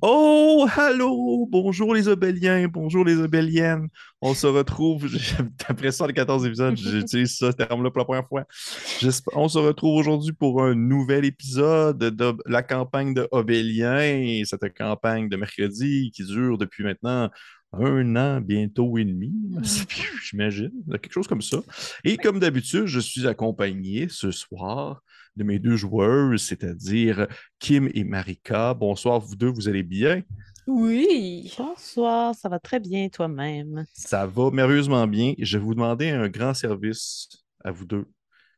Oh, hello! Bonjour les Obéliens, bonjour les Obéliennes. On se retrouve, j'ai l'impression les 14 épisodes, j'utilise ce terme-là pour la première fois. On se retrouve aujourd'hui pour un nouvel épisode de la campagne de Obélien, cette campagne de mercredi qui dure depuis maintenant un an, bientôt et demi, j'imagine, quelque chose comme ça. Et comme d'habitude, je suis accompagné ce soir de mes deux joueuses, c'est-à-dire Kim et Marika. Bonsoir, vous deux, vous allez bien? Oui. Bonsoir, ça va très bien toi-même? Ça va merveilleusement bien. Je vais vous demander un grand service à vous deux.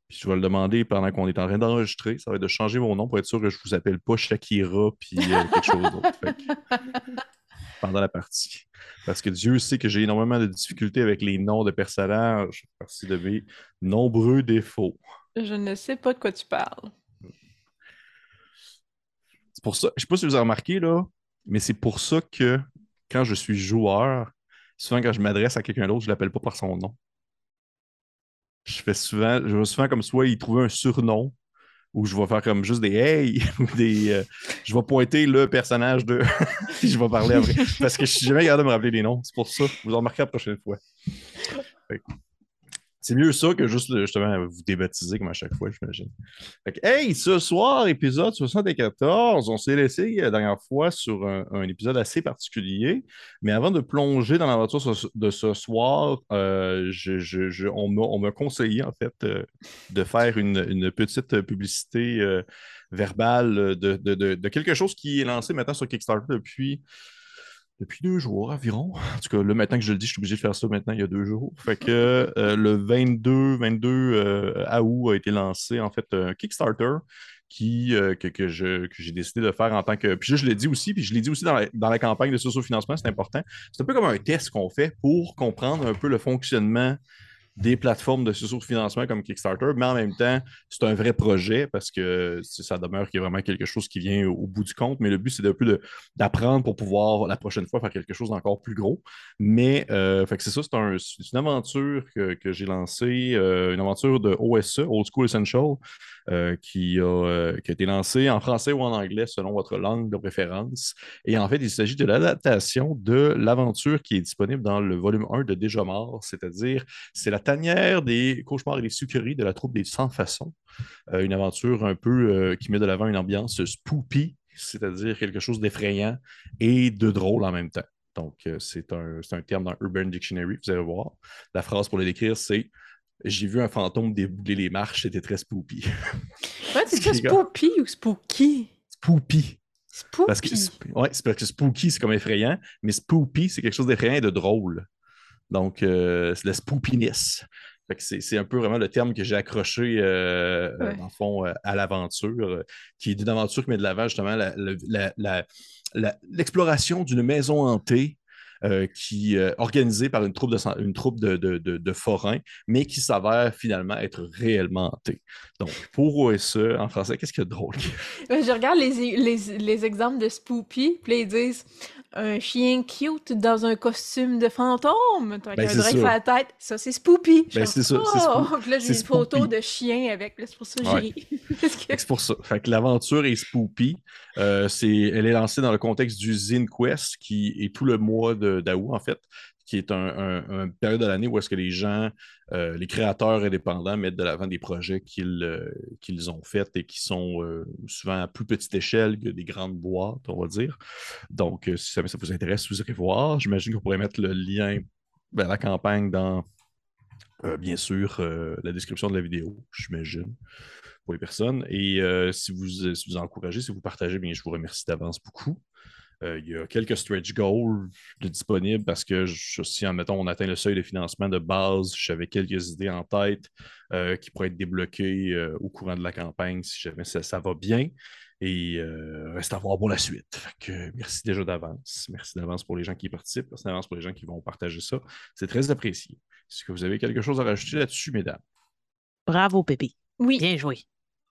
Puis je vais le demander pendant qu'on est en train d'enregistrer. Ça va être de changer mon nom pour être sûr que je ne vous appelle pas Shakira puis euh, quelque chose d'autre. Pendant la partie. Parce que Dieu sait que j'ai énormément de difficultés avec les noms de personnages parce de mes nombreux défauts. Je ne sais pas de quoi tu parles. C'est pour ça, je ne sais pas si vous avez remarqué, là, mais c'est pour ça que quand je suis joueur, souvent quand je m'adresse à quelqu'un d'autre, je ne l'appelle pas par son nom. Je fais souvent, je vais souvent comme soit il trouve un surnom ou je vais faire comme juste des hey ou des euh, je vais pointer le personnage de je vais parler après parce que je suis jamais capable de me rappeler les noms c'est pour ça vous en remarquerez la prochaine fois c'est mieux ça que juste justement vous débaptiser comme à chaque fois, j'imagine. Hey, ce soir, épisode 74, on s'est laissé la dernière fois sur un, épisode assez particulier. Mais avant de plonger dans l'aventure de ce soir, euh, on m'a conseillé en fait euh, de faire une, petite publicité euh, verbale de, quelque chose qui est lancé maintenant sur Kickstarter depuis depuis deux jours environ. En tout cas, là, maintenant que je le dis, je suis obligé de faire ça maintenant il y a deux jours. Fait que euh, le 22, 22 euh, août a été lancé en fait un Kickstarter qui, euh, que, que, j'ai décidé de faire en tant que. Puis je l'ai dit aussi, puis je l'ai dit aussi dans la, dans la campagne de socio-financement, c'est important. C'est un peu comme un test qu'on fait pour comprendre un peu le fonctionnement des plateformes de financement comme Kickstarter, mais en même temps, c'est un vrai projet parce que ça demeure qu'il y a vraiment quelque chose qui vient au, bout du compte. Mais le but, c'est un peu d'apprendre pour pouvoir la prochaine fois faire quelque chose d'encore plus gros. Mais euh, c'est ça, c'est une aventure que, j'ai lancée, euh, une aventure de OSE, Old School Essential, euh, qui, a, qui, a, été lancée en français ou en anglais selon votre langue de préférence. Et en fait, il s'agit de l'adaptation de l'aventure qui est disponible dans le volume 1 de Déjà mort, c'est-à-dire c'est la tanière des cauchemars et des sucreries de la troupe des sans façons. Euh, une aventure un peu euh, qui met de l'avant une ambiance spoopy, c'est-à-dire quelque chose d'effrayant et de drôle en même temps. Donc, euh, c'est un, un, terme dans Urban Dictionary, vous allez voir. La phrase pour le décrire, c'est J'ai vu un fantôme débouler les marches, c'était très spoopy. Ouais, c'est ça, spoopy ou spooky? Spoopy. Spooky. Parce que, ouais, c'est parce que spooky, c'est comme effrayant, mais spoopy, c'est quelque chose d'effrayant et de drôle. Donc, euh, c'est la spoopiness. C'est un peu vraiment le terme que j'ai accroché, euh, euh, en fond, à l'aventure, qui est une aventure qui met de l'avant justement l'exploration d'une maison hantée qui est organisée par une troupe de, une troupe de, de, forains, mais qui s'avère finalement être réellement hantée. Donc, pour OSE, en français, qu'est-ce qu'il y a de drôle? Je regarde les, les, les exemples de Spoopy, puis ils disent un chien cute dans un costume de fantôme. T'as ben, un drink sur la tête. Ça, c'est Spoopy. Ben, c'est ça. Oh! là, j'ai une photo de chien avec. C'est pour ça que j'ai. c'est pour ça. Fait que l'aventure est Spoopy. Euh, elle est lancée dans le contexte du Zine Quest, qui est tout le mois d'août, en fait qui est un, période de l'année où est-ce que les gens, euh, les créateurs indépendants mettent de l'avant des projets qu'ils euh, ont faits et qui sont euh, souvent à plus petite échelle que des grandes boîtes, on va dire. Donc, si ça, ça vous intéresse, vous irez voir. J'imagine qu'on pourrait mettre le lien vers la campagne dans, bien sûr, la description de la vidéo, j'imagine pour les personnes. Et si, vous, si vous encouragez, si vous partagez, bien, je vous remercie d'avance beaucoup. Euh, il y a quelques stretch goals disponibles parce que si, admettons, on atteint le seuil de financement de base, j'avais quelques idées en tête euh, qui pourraient être débloquées euh, au courant de la campagne si jamais ça, va bien. Et reste à voir pour la suite. merci déjà d'avance. Merci d'avance pour les gens qui participent. Merci d'avance pour les gens qui vont partager ça. C'est très apprécié. Est-ce que vous avez quelque chose à rajouter là-dessus, mesdames? Bravo, Pépi. Oui. Bien joué.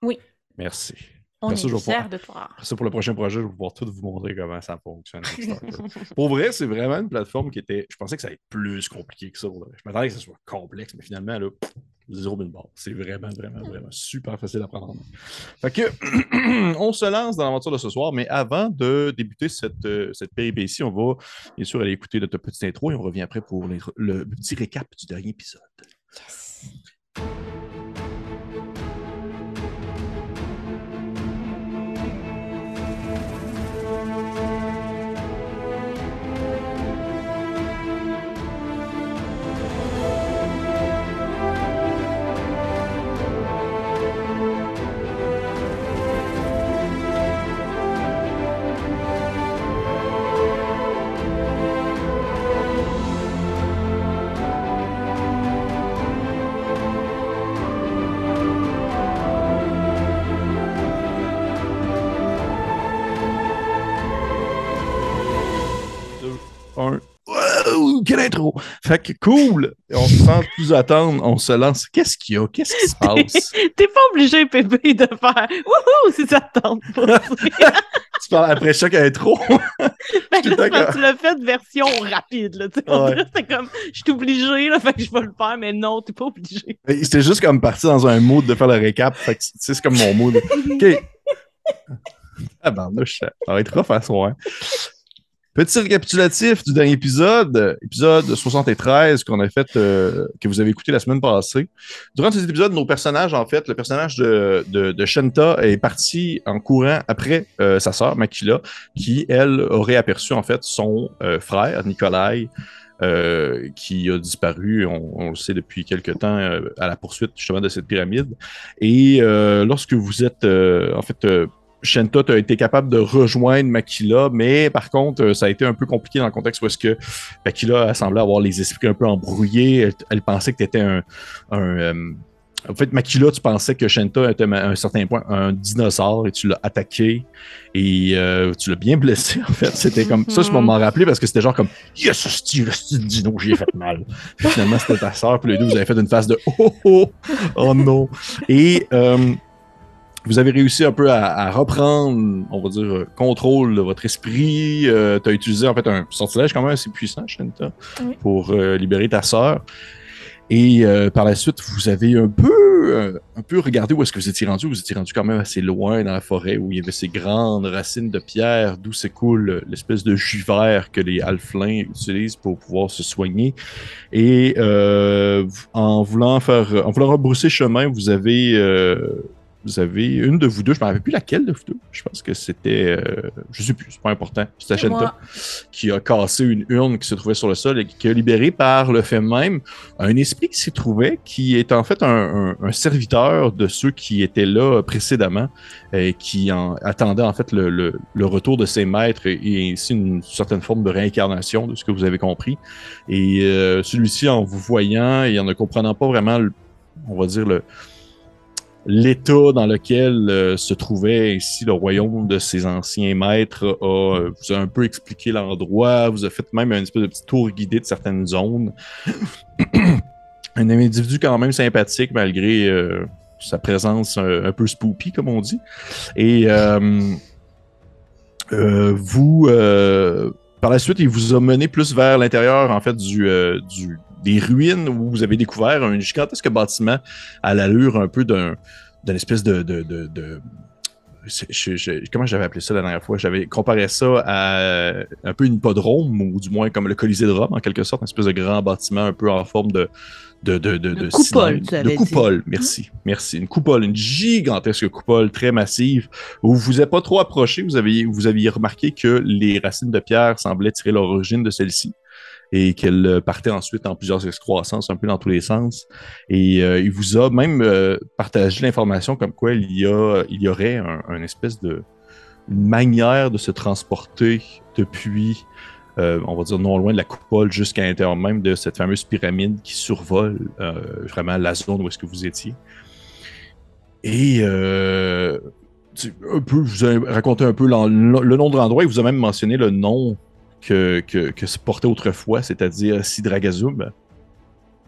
Oui. Merci. On est fiers de toi. Ça, pour le prochain projet, je vais pouvoir tout vous montrer comment ça fonctionne. pour vrai, c'est vraiment une plateforme qui était. Je pensais que ça allait être plus compliqué que ça. Je m'attendais que ça soit complexe, mais finalement, là, Zéro barre. C'est vraiment, vraiment, vraiment super facile à prendre en main. Fait que, on se lance dans l'aventure de ce soir, mais avant de débuter cette, euh, cette péripétie, on va bien sûr aller écouter notre petite intro et on revient après pour le petit récap du dernier épisode. Yes. Quelle intro! Fait que cool! On se sent plus attendre, on se lance. Qu'est-ce qu'il y a? Qu'est-ce qui se passe? T'es pas obligé, Pépé, de faire Wouhou! Si ça tente pas. tu parles après chaque intro. ben là, tu l'as fait de version rapide. Là, ouais. C'était comme, je suis obligé, là, fait que je vais le faire, mais non, t'es pas obligé. C'était juste comme parti dans un mood de faire le récap. Fait que c'est comme mon mood. OK. Ah ben, là, ça va être rough à soi. Petit récapitulatif du dernier épisode, épisode 73 qu'on a fait, euh, que vous avez écouté la semaine passée. Durant cet épisode, nos personnages, en fait, le personnage de, de, Shenta est parti en courant après euh, sa sœur, Makila, qui, elle, aurait aperçu, en fait, son euh, frère, Nikolai, qui a disparu, on, le sait depuis quelque temps, à la poursuite justement de cette pyramide. Et lorsque vous êtes, en fait, Shenta a été capable de rejoindre Makila, mais par contre, euh, ça a été un peu compliqué dans le contexte où est-ce que Makila semblait avoir les esprits un peu embrouillés. Elle, pensait que tu étais un. Euh, en fait, Makila, tu pensais que Shenta était à un certain point un dinosaure et tu l'as attaqué et euh, tu l'as bien blessé, en fait. C'était comme ça, je m'en rappelé parce que c'était genre comme Yes, Steve, dino, j'ai fait mal. finalement, c'était ta soeur, puis les deux, vous avez fait une phase de Oh oh, oh non. Et vous avez réussi un peu à, reprendre, on va dire, contrôle de votre esprit. Euh, tu as utilisé en fait un sortilège quand même assez puissant, Shanta, pour euh, libérer ta sœur. Et euh, par la suite, vous avez un peu, un peu regardé où est-ce que vous étiez rendu. Vous étiez rendu quand même assez loin dans la forêt où il y avait ces grandes racines de pierre d'où s'écoule l'espèce de jus vert que les halflins utilisent pour pouvoir se soigner. Et en voulant faire, en voulant rebrousser chemin, vous avez vous avez une de vous deux, je ne me rappelle plus laquelle de vous deux. Je pense que c'était, euh, je ne sais plus, c'est pas important. C'était Shenta qui a cassé une urne qui se trouvait sur le sol et qui a libéré par le fait même un esprit qui s'y trouvait, qui est en fait un, serviteur de ceux qui étaient là précédemment et qui en, attendaient en fait le, retour de ses maîtres et, ainsi une certaine forme de réincarnation de ce que vous avez compris. Et euh, celui-ci, en vous voyant et en ne comprenant pas vraiment, on va dire le l'état dans lequel euh, se trouvait ici le royaume de ses anciens maîtres a, euh, vous a un peu expliqué l'endroit, vous a fait même un espèce de petit tour guidé de certaines zones. un individu quand même sympathique malgré euh, sa présence un, peu spoopy, comme on dit. Et vous, par la suite, il vous a mené plus vers l'intérieur en fait du des ruines où vous avez découvert un gigantesque bâtiment à l'allure un peu d'un d'une espèce de, de, de, comment j'avais appelé ça la dernière fois? J'avais comparé ça à un peu une hippodrome, ou du moins comme le Colisée de Rome, en quelque sorte, une espèce de grand bâtiment un peu en forme de. De, de, de, coupole, de coupole, merci. Merci. Une coupole, une gigantesque coupole très massive où vous vous êtes pas trop approché. Vous aviez, vous aviez remarqué que les racines de pierre semblaient tirer l'origine de celle-ci et qu'elle euh, partait ensuite en plusieurs excroissances, un peu dans tous les sens. Et euh, il vous a même euh, partagé l'information comme quoi il y, a, il y aurait un, espèce de manière de se transporter depuis, on va dire, non loin de la coupole jusqu'à l'intérieur même de cette fameuse pyramide qui survole vraiment la zone où est-ce que vous étiez. Et un peu, vous ai raconté un peu le nom de l'endroit. Il vous a même mentionné le nom que, que, se portait autrefois, c'est-à-dire Sidragazum.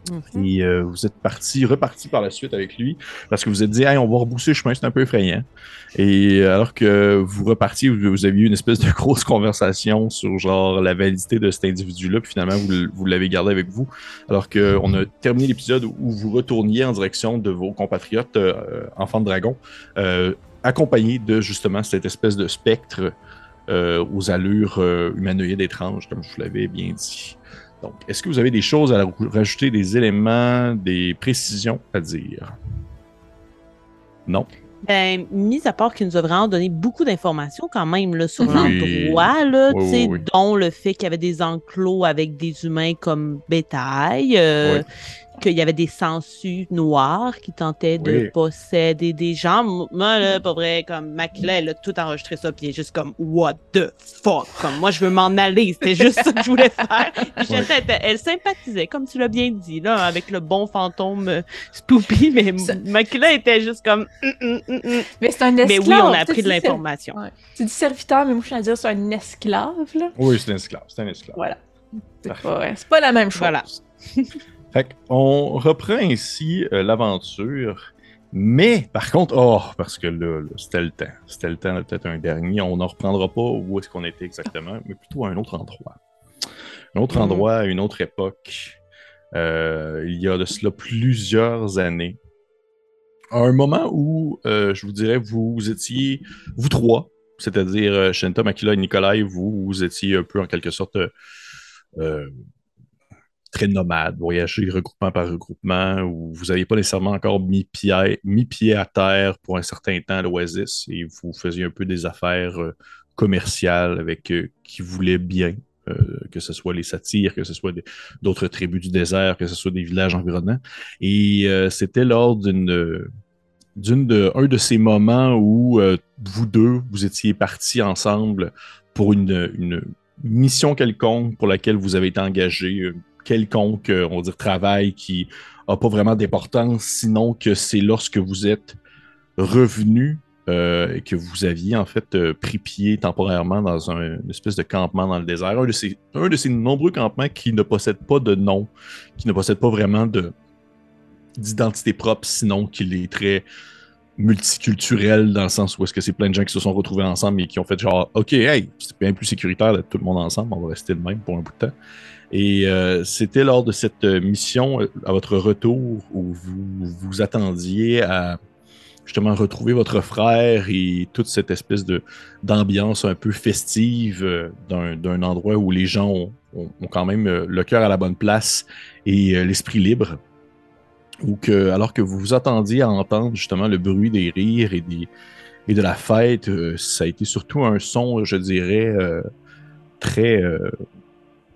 Mhm. Et euh, vous êtes parti, reparti par la suite avec lui parce que vous êtes dit, hey, on va rebousser le chemin, c'est un peu effrayant. Et alors que vous repartiez, vous, aviez eu une espèce de grosse conversation sur genre la validité de cet individu-là, puis finalement vous, l'avez gardé avec vous. Alors qu'on a terminé l'épisode où vous retourniez en direction de vos compatriotes euh, enfants de dragon, euh, accompagnés de justement cette espèce de spectre aux allures humanoïdes étranges, comme je vous l'avais bien dit. Donc, est-ce que vous avez des choses à rajouter, des éléments, des précisions à dire? Non? Ben, mis à part qu'il nous a vraiment donné beaucoup d'informations quand même là, sur l'endroit, là, dont le fait qu'il y avait des enclos avec des humains comme bétail. Euh, qu'il y avait des sangsues noirs qui tentaient de posséder des gens. Moi, là, pas vrai, comme Macla, elle a tout enregistré ça, puis elle est juste comme, what the fuck? Comme, moi, je veux m'en aller. C'était juste ça que je voulais faire. elle, sympathisait, comme tu l'as bien dit, là, avec le bon fantôme euh, Spoopy, mais Macla était juste comme, mm, mm, mm, Mais c'est un esclave. Mais oui, on a appris de l'information. C'est du serviteur, mais moi, je suis à dire, c'est un esclave, là. Oui, c'est un esclave. C'est un esclave. Voilà. C'est pas, pas, la même chose. Voilà. Fait on reprend ainsi euh, l'aventure. Mais, par contre, oh, parce que là, c'était le temps. C'était le temps, peut-être un dernier. On n'en reprendra pas où est-ce qu'on était exactement, mais plutôt à un autre endroit. Un autre mm. endroit, à une autre époque. Euh, il y a de cela plusieurs années. À un moment où, euh, je vous dirais, vous étiez, vous trois, c'est-à-dire Shenta, Makila et Nikolai, vous, vous étiez un peu en quelque sorte très nomade, voyager regroupement par regroupement, où vous n'aviez pas nécessairement encore mis pied, à terre pour un certain temps à l'Oasis et vous faisiez un peu des affaires euh, commerciales avec euh, qui voulaient bien, euh, que ce soit les satyres, que ce soit d'autres tribus du désert, que ce soit des villages environnants. Et c'était lors d'une de de ces moments où vous deux vous étiez partis ensemble pour une, une mission quelconque pour laquelle vous avez été engagé quelconque, euh, on va dire, travail qui n'a pas vraiment d'importance, sinon que c'est lorsque vous êtes revenu euh, que vous aviez en fait euh, pris pied temporairement dans un, une espèce de campement dans le désert. Un de, ces, un de ces nombreux campements qui ne possède pas de nom, qui ne possède pas vraiment de d'identité propre, sinon qu'il est très multiculturel dans le sens où est-ce que c'est plein de gens qui se sont retrouvés ensemble et qui ont fait genre OK, hey, c'est bien plus sécuritaire d'être tout le monde ensemble, on va rester le même pour un bout de temps. Et euh, c'était lors de cette euh, mission, euh, à votre retour, où vous vous attendiez à justement retrouver votre frère et toute cette espèce de d'ambiance un peu festive d'un endroit où les gens ont, quand même le cœur à la bonne place et l'esprit libre. Ou que, alors que vous vous attendiez à entendre justement le bruit des rires et, des, et de la fête, ça a été surtout un son, je dirais, très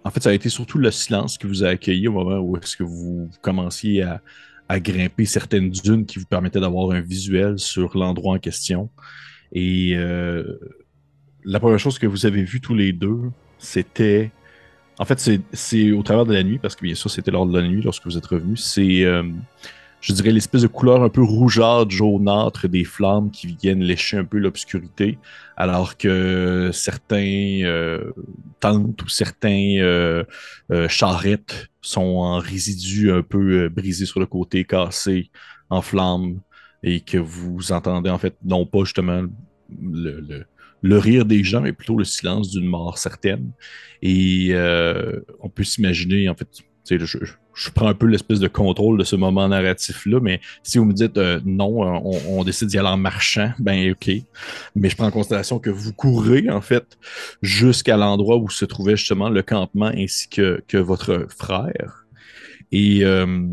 en fait, ça a été surtout le silence qui vous a accueilli au moment où est-ce que vous commenciez à, grimper certaines dunes qui vous permettaient d'avoir un visuel sur l'endroit en question. Et euh, la première chose que vous avez vue tous les deux, c'était. En fait, c'est au travers de la nuit, parce que bien sûr, c'était lors de la nuit lorsque vous êtes revenu. C'est. Euh, je dirais, l'espèce de couleur un peu rougeâtre, jaunâtre des flammes qui viennent lécher un peu l'obscurité, alors que certains euh, tentes ou certains euh, euh, charrettes sont en résidus un peu brisés sur le côté, cassés, en flammes, et que vous entendez en fait non pas justement le, rire des gens, mais plutôt le silence d'une mort certaine. Et on peut s'imaginer, en fait, je, je prends un peu l'espèce de contrôle de ce moment narratif-là, mais si vous me dites euh, non, euh, on, décide d'y aller en marchant, ben ok. Mais je prends en considération que vous courez, en fait, jusqu'à l'endroit où se trouvait justement le campement ainsi que, que votre frère. Et euh,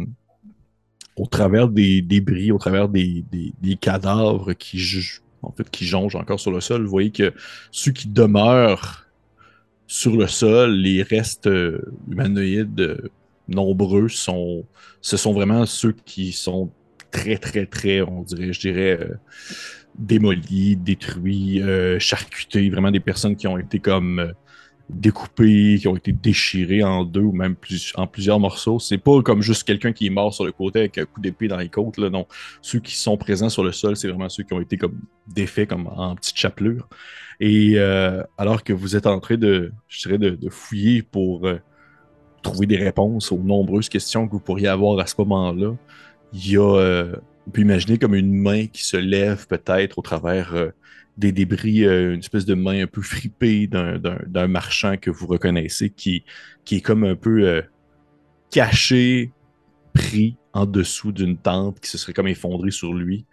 au travers des débris, au travers des, des, cadavres qui, en fait, qui encore sur le sol, vous voyez que ceux qui demeurent sur le sol, les restes humanoïdes nombreux sont, ce sont vraiment ceux qui sont très, très, très, on dirait, je dirais, euh, démolis, détruits, euh, charcutés, vraiment des personnes qui ont été comme euh, découpées, qui ont été déchirées en deux ou même plus, en plusieurs morceaux. C'est pas comme juste quelqu'un qui est mort sur le côté avec un coup d'épée dans les côtes, là, non. Ceux qui sont présents sur le sol, c'est vraiment ceux qui ont été comme défaits, comme en petite chapelure. Et alors que vous êtes en train de, je dirais, de, de fouiller pour trouver des réponses aux nombreuses questions que vous pourriez avoir à ce moment-là. Il y a, euh, on peut imaginer comme une main qui se lève peut-être au travers euh, des débris, une espèce de main un peu fripée d'un marchand que vous reconnaissez qui, qui est comme un peu caché, pris en dessous d'une tente qui se serait comme effondrée sur lui.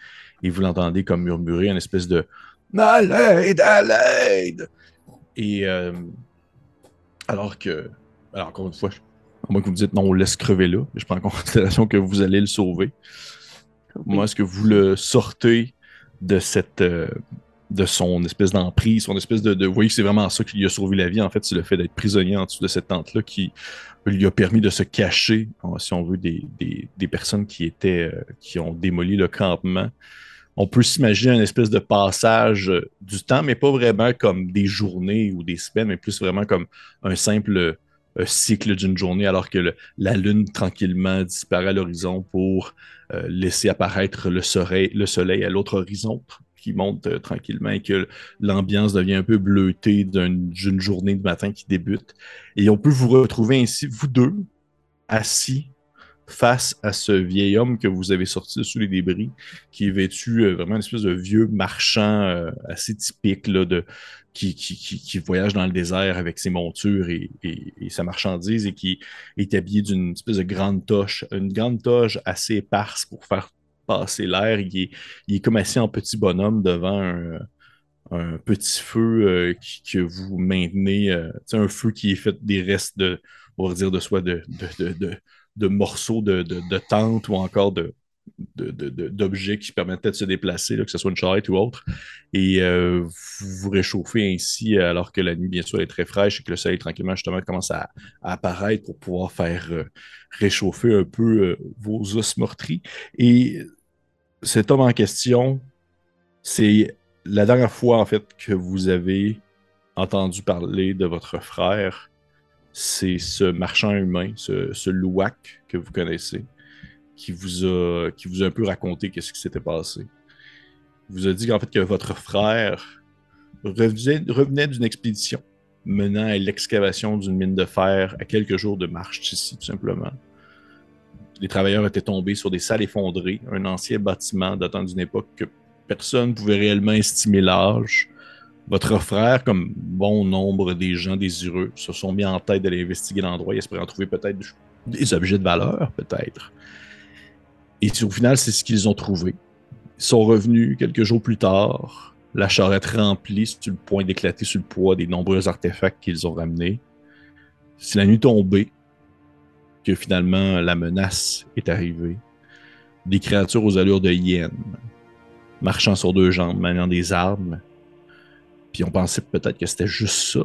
Et vous l'entendez comme murmurer une espèce de À l'aide, à! Et alors que alors, encore une fois, à moins que vous me dites non, on laisse crever là, je prends en considération que vous allez le sauver. Moi, est-ce que vous le sortez de cette. Euh, de son espèce d'emprise, son espèce de, Vous voyez que c'est vraiment ça qui lui a sauvé la vie, en fait, c'est le fait d'être prisonnier en dessous de cette tente-là qui lui a permis de se cacher, si on veut, des, personnes qui étaient. Euh, qui ont démoli le campement. On peut s'imaginer un espèce de passage euh, du temps, mais pas vraiment comme des journées ou des semaines, mais plus vraiment comme un simple cycle d'une journée alors que la lune tranquillement disparaît à l'horizon pour euh, laisser apparaître le soleil, le soleil à l'autre horizon qui monte euh, tranquillement et que l'ambiance devient un peu bleutée d'une journée de matin qui débute. Et on peut vous retrouver ainsi, vous deux, assis face à ce vieil homme que vous avez sorti sous les débris, qui est vêtu euh, vraiment une espèce de vieux marchand assez typique de, qui, voyage dans le désert avec ses montures et, sa marchandise et qui est habillé d'une espèce de grande toche, une grande toche assez éparse pour faire passer l'air. Il, est, comme assis en petit bonhomme devant un, petit feu euh, que vous maintenez, euh, un feu qui est fait des restes de, on va dire de soi, de, de, morceaux de, tente ou encore de, d'objets qui permettaient de se déplacer, que ce soit une charrette ou autre. Et euh, vous réchauffez ainsi alors que la nuit, bien sûr, est très fraîche et que le soleil tranquillement, justement, commence à, apparaître pour pouvoir faire euh, réchauffer un peu euh, vos os meurtris. Et cet homme en question, c'est la dernière fois, en fait, que vous avez entendu parler de votre frère. C'est ce marchand humain, ce louac que vous connaissez qui vous a, qui vous a un peu raconté qu'est-ce qui s'était passé. Il vous a dit qu'en fait que votre frère revenait, d'une expédition menant à l'excavation d'une mine de fer à quelques jours de marche d'ici, tout simplement. Les travailleurs étaient tombés sur des salles effondrées, un ancien bâtiment datant d'une époque que personne ne pouvait réellement estimer l'âge. Votre frère, comme bon nombre des gens désireux, se sont mis en tête d'aller investiguer l'endroit en trouver peut-être des objets de valeur, peut-être. Et au final, c'est ce qu'ils ont trouvé. Ils sont revenus quelques jours plus tard, la charrette remplie sur le point d'éclater sous le poids des nombreux artefacts qu'ils ont ramenés. C'est la nuit tombée que finalement la menace est arrivée. Des créatures aux allures de hyènes, marchant sur deux jambes, maniant des armes. Puis on pensait peut-être que c'était juste ça.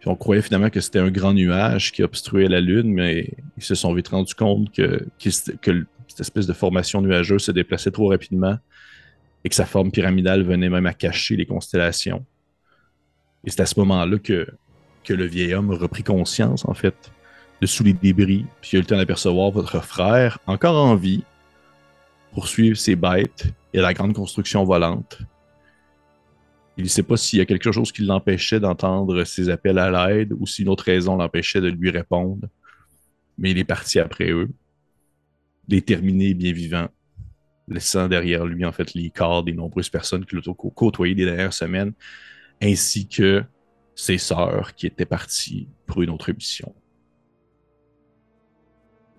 Puis on croyait finalement que c'était un grand nuage qui obstruait la lune, mais ils se sont vite rendus compte que, que cette espèce de formation nuageuse se déplaçait trop rapidement et que sa forme pyramidale venait même à cacher les constellations. Et c'est à ce moment-là que, que le vieil homme a repris conscience, en fait, de sous les débris, puis il a eu le temps d'apercevoir votre frère, encore en vie, poursuivre ses bêtes et la grande construction volante. Il ne sait pas s'il y a quelque chose qui l'empêchait d'entendre ses appels à l'aide ou si une autre raison l'empêchait de lui répondre. Mais il est parti après eux déterminé bien vivant, laissant derrière lui en fait les corps des nombreuses personnes qu'il a côtoyées des dernières semaines, ainsi que ses sœurs qui étaient parties pour une autre mission.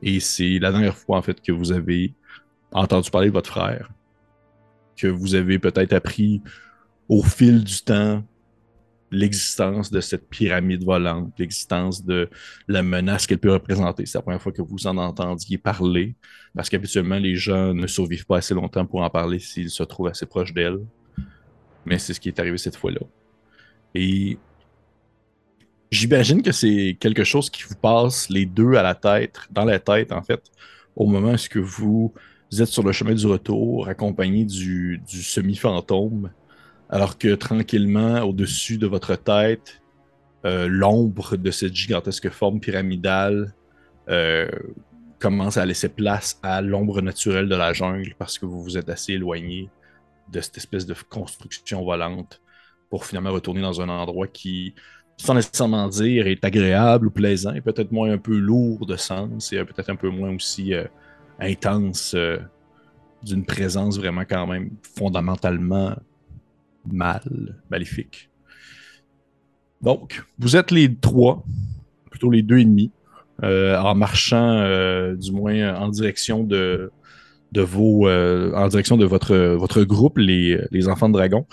Et c'est la dernière fois en fait que vous avez entendu parler de votre frère, que vous avez peut-être appris au fil du temps l'existence de cette pyramide volante, l'existence de la menace qu'elle peut représenter. C'est la première fois que vous en entendiez parler, parce qu'habituellement, les gens ne survivent pas assez longtemps pour en parler s'ils se trouvent assez proches d'elle. Mais c'est ce qui est arrivé cette fois-là. Et j'imagine que c'est quelque chose qui vous passe les deux à la tête, dans la tête, en fait, au moment où vous êtes sur le chemin du retour, accompagné du, du semi-fantôme alors que tranquillement, au-dessus de votre tête, euh, l'ombre de cette gigantesque forme pyramidale euh, commence à laisser place à l'ombre naturelle de la jungle parce que vous vous êtes assez éloigné de cette espèce de construction volante pour finalement retourner dans un endroit qui sans nécessairement dire est agréable ou plaisant, peut-être moins un peu lourd de sens et peut-être un peu moins aussi euh, intense d'une présence vraiment quand même fondamentalement mal, maléfique. Donc, vous êtes les trois, plutôt les deux ennemis, euh, en marchant du moins en direction de de vos euh, en direction de votre, votre groupe, les, les enfants de dragon.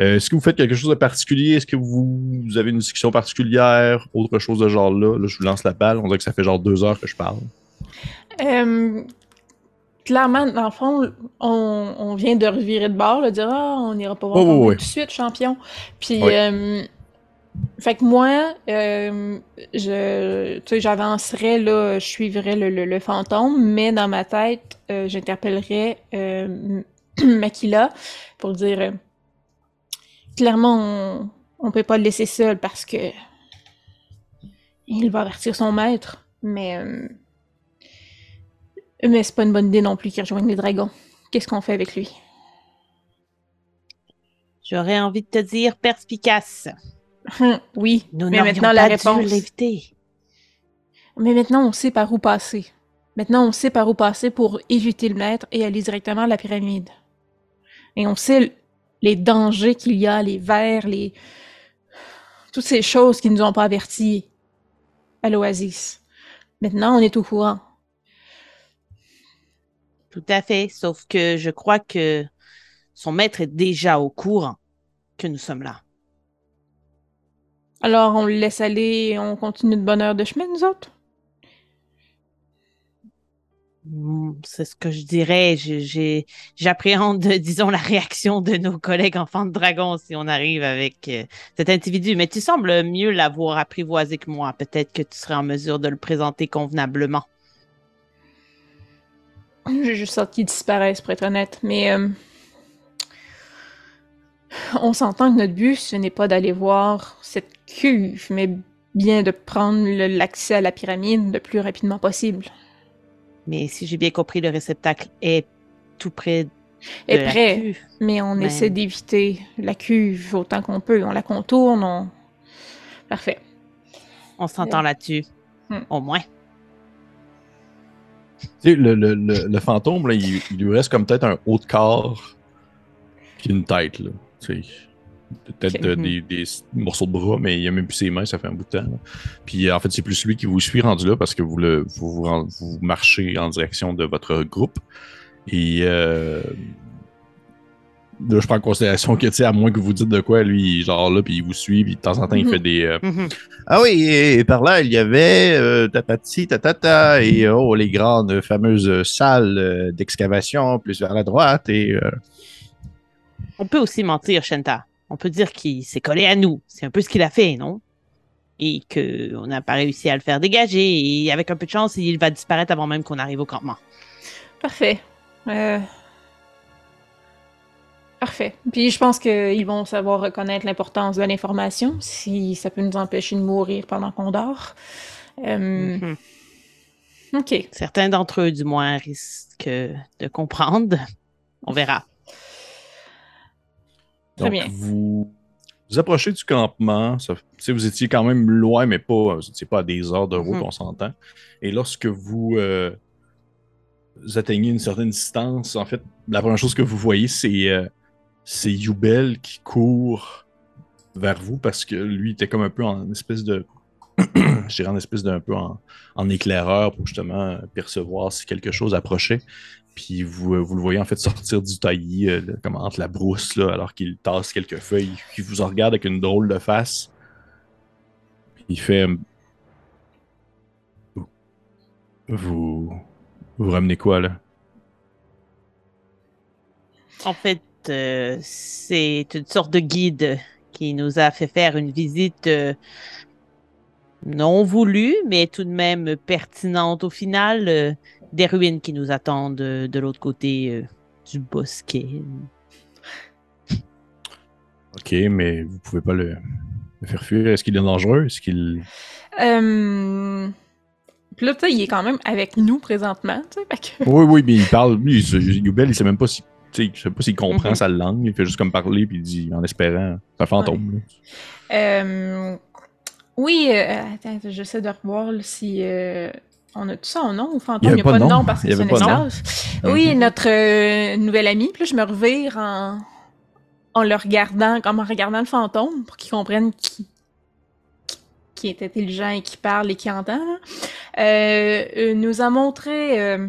Euh, est-ce que vous faites quelque chose de particulier? Est-ce que vous, avez une discussion particulière? Autre chose de genre là? Là, je vous lance la balle. On dirait que ça fait genre deux heures que je parle. Euh, clairement, dans le fond, on, vient de revirer de bord, de dire Ah, on n'ira pas voir tout de suite, champion. Puis fait que moi, euh, je, j'avancerais, là, je suivrais le, fantôme, mais dans ma tête, euh, j'interpellerais euh, Makila pour dire euh, clairement, on, on peut pas le laisser seul parce que il va avertir son maître, mais mais c'est pas une bonne idée non plus qu'il rejoigne les dragons. Qu'est-ce qu'on fait avec lui? J'aurais envie de te dire perspicace. Hum, oui, Nous mais maintenant la réponse. Mais maintenant on sait par où passer. Maintenant on sait par où passer pour éviter le maître et aller directement à la pyramide. Et on sait les dangers qu'il y a, les vers, les toutes ces choses qui nous ont pas avertis à l'oasis. Maintenant on est au courant. Tout à fait, sauf que je crois que son maître est déjà au courant que nous sommes là. Alors, on le laisse aller et on continue de bonne heure de chemin, nous autres? Hmm, c'est ce que je dirais. J'appréhende, disons, la réaction de nos collègues enfants de dragon si on arrive avec euh, cet individu. Mais tu sembles mieux l'avoir apprivoisé que moi. Peut-être que tu serais en mesure de le présenter convenablement. J'ai juste sorti qu'il disparaisse, pour être honnête. Mais euh, on s'entend que notre but, ce n'est pas d'aller voir cette cuve, mais bien de prendre l'accès à la pyramide le plus rapidement possible. Mais si j'ai bien compris, le réceptacle est tout près de est prêt, mais on essaie d'éviter la cuve autant qu'on peut. On la contourne, on... Parfait. On s'entend là-dessus, hmm. au moins. Tu sais, le, le, le, fantôme, là, il, lui reste comme peut-être un haut de corps puis une tête. Là. Peut-être mhm. des, morceaux de bras, mais il a même plus ses mains, ça fait un bout de temps. Puis en fait, c'est plus lui qui vous suit rendu là parce que vous, le, vous, vous, marchez en direction de votre groupe. Et euh, là, je prends en considération que, tu sais, à moins que vous dites de quoi, lui, genre là, puis il vous suit, puis de temps en temps, il mhm. fait des. Euh, mhm. Ah oui, et, par là, il y avait euh, tatati, tatata, et oh, les grandes fameuses salles euh, d'excavation, plus vers la droite, et. On peut aussi mentir, Shenta. On peut dire qu'il s'est collé à nous. C'est un peu ce qu'il a fait, non? Et qu'on n'a pas réussi à le faire dégager. Et avec un peu de chance, il va disparaître avant même qu'on arrive au campement. Parfait. Euh, parfait. Puis je pense qu'ils vont savoir reconnaître l'importance de l'information si ça peut nous empêcher de mourir pendant qu'on dort. Euh, mhm. OK. Certains d'entre eux, du moins, risquent de comprendre. On verra. Donc, Vous, vous approchez du campement. Ça, vous étiez quand même loin, mais pas, vous n'étiez pas à des heures de route, mhm. on s'entend. Et lorsque vous, euh, atteignez une certaine distance, en fait, la première chose que vous voyez, c'est euh, Youbel qui court vers vous parce que lui était comme un peu en espèce de. je dirais en espèce d'un peu en, en, éclaireur pour justement percevoir si quelque chose approchait. Puis vous, euh, vous, le voyez en fait sortir du taillis, euh, comme entre la brousse, là, alors qu'il tasse quelques feuilles. Puis vous en regarde avec une drôle de face. Il fait. Vous. Vous ramenez quoi, là? En fait, euh, c'est une sorte de guide qui nous a fait faire une visite non voulue, mais tout de même pertinente au final des ruines qui nous attendent de, l'autre côté euh, du bosquet. Ok, mais vous pouvez pas le, faire fuir. Est-ce qu'il est dangereux? Est-ce qu'il. Euh... Puis là, il est quand même avec nous présentement. Oui, oui, mais il parle. Lui, Youbel, il sait même pas si. Je sais pas s'il comprend mhm. sa langue. Il fait juste comme parler, puis il dit en espérant. C'est un fantôme. Euh, Oui, attends, j'essaie de revoir si on a tout ça en nom ou fantôme? Il n'y a, pas de nom, parce que c'est un espace. Oui, notre nouvel ami. Puis là, je me revire en, en le regardant, comme en regardant le fantôme, pour qu'il comprenne qui, qui est intelligent et qui parle et qui entend, euh, euh, nous a montré euh,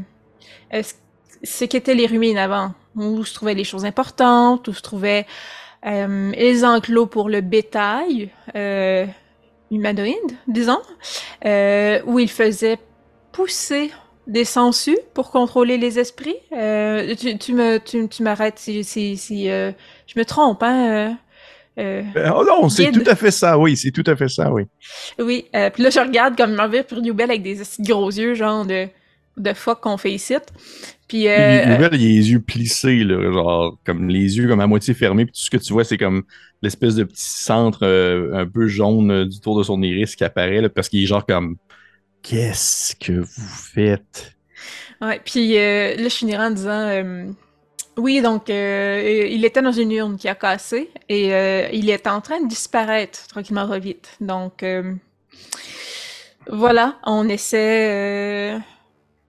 ce qu'étaient les ruines avant, où se trouvaient les choses importantes, où se trouvaient les enclos pour le bétail humanoïde, disons, où il faisait pousser des sangsues pour contrôler les esprits. tu, me, tu, m'arrêtes si, si, si je me trompe, hein? Euh, ben, oh non, c'est tout à fait ça, oui, c'est tout à fait ça, oui. Oui, euh, puis là, je regarde comme Marvel Newbell avec des gros yeux, genre de, de fuck qu'on fait ici. Puis. Euh, il a les yeux plissés, là, genre, comme les yeux comme à moitié fermés, puis tout ce que tu vois, c'est comme l'espèce de petit centre un peu jaune du tour de son iris qui apparaît, là, parce qu'il est genre comme. Qu'est-ce que vous faites? Ouais, puis là, je finirai en disant oui, donc euh, il était dans une urne qui a cassé et euh, il est en train de disparaître tranquillement pas vite. Donc euh, voilà, on essaie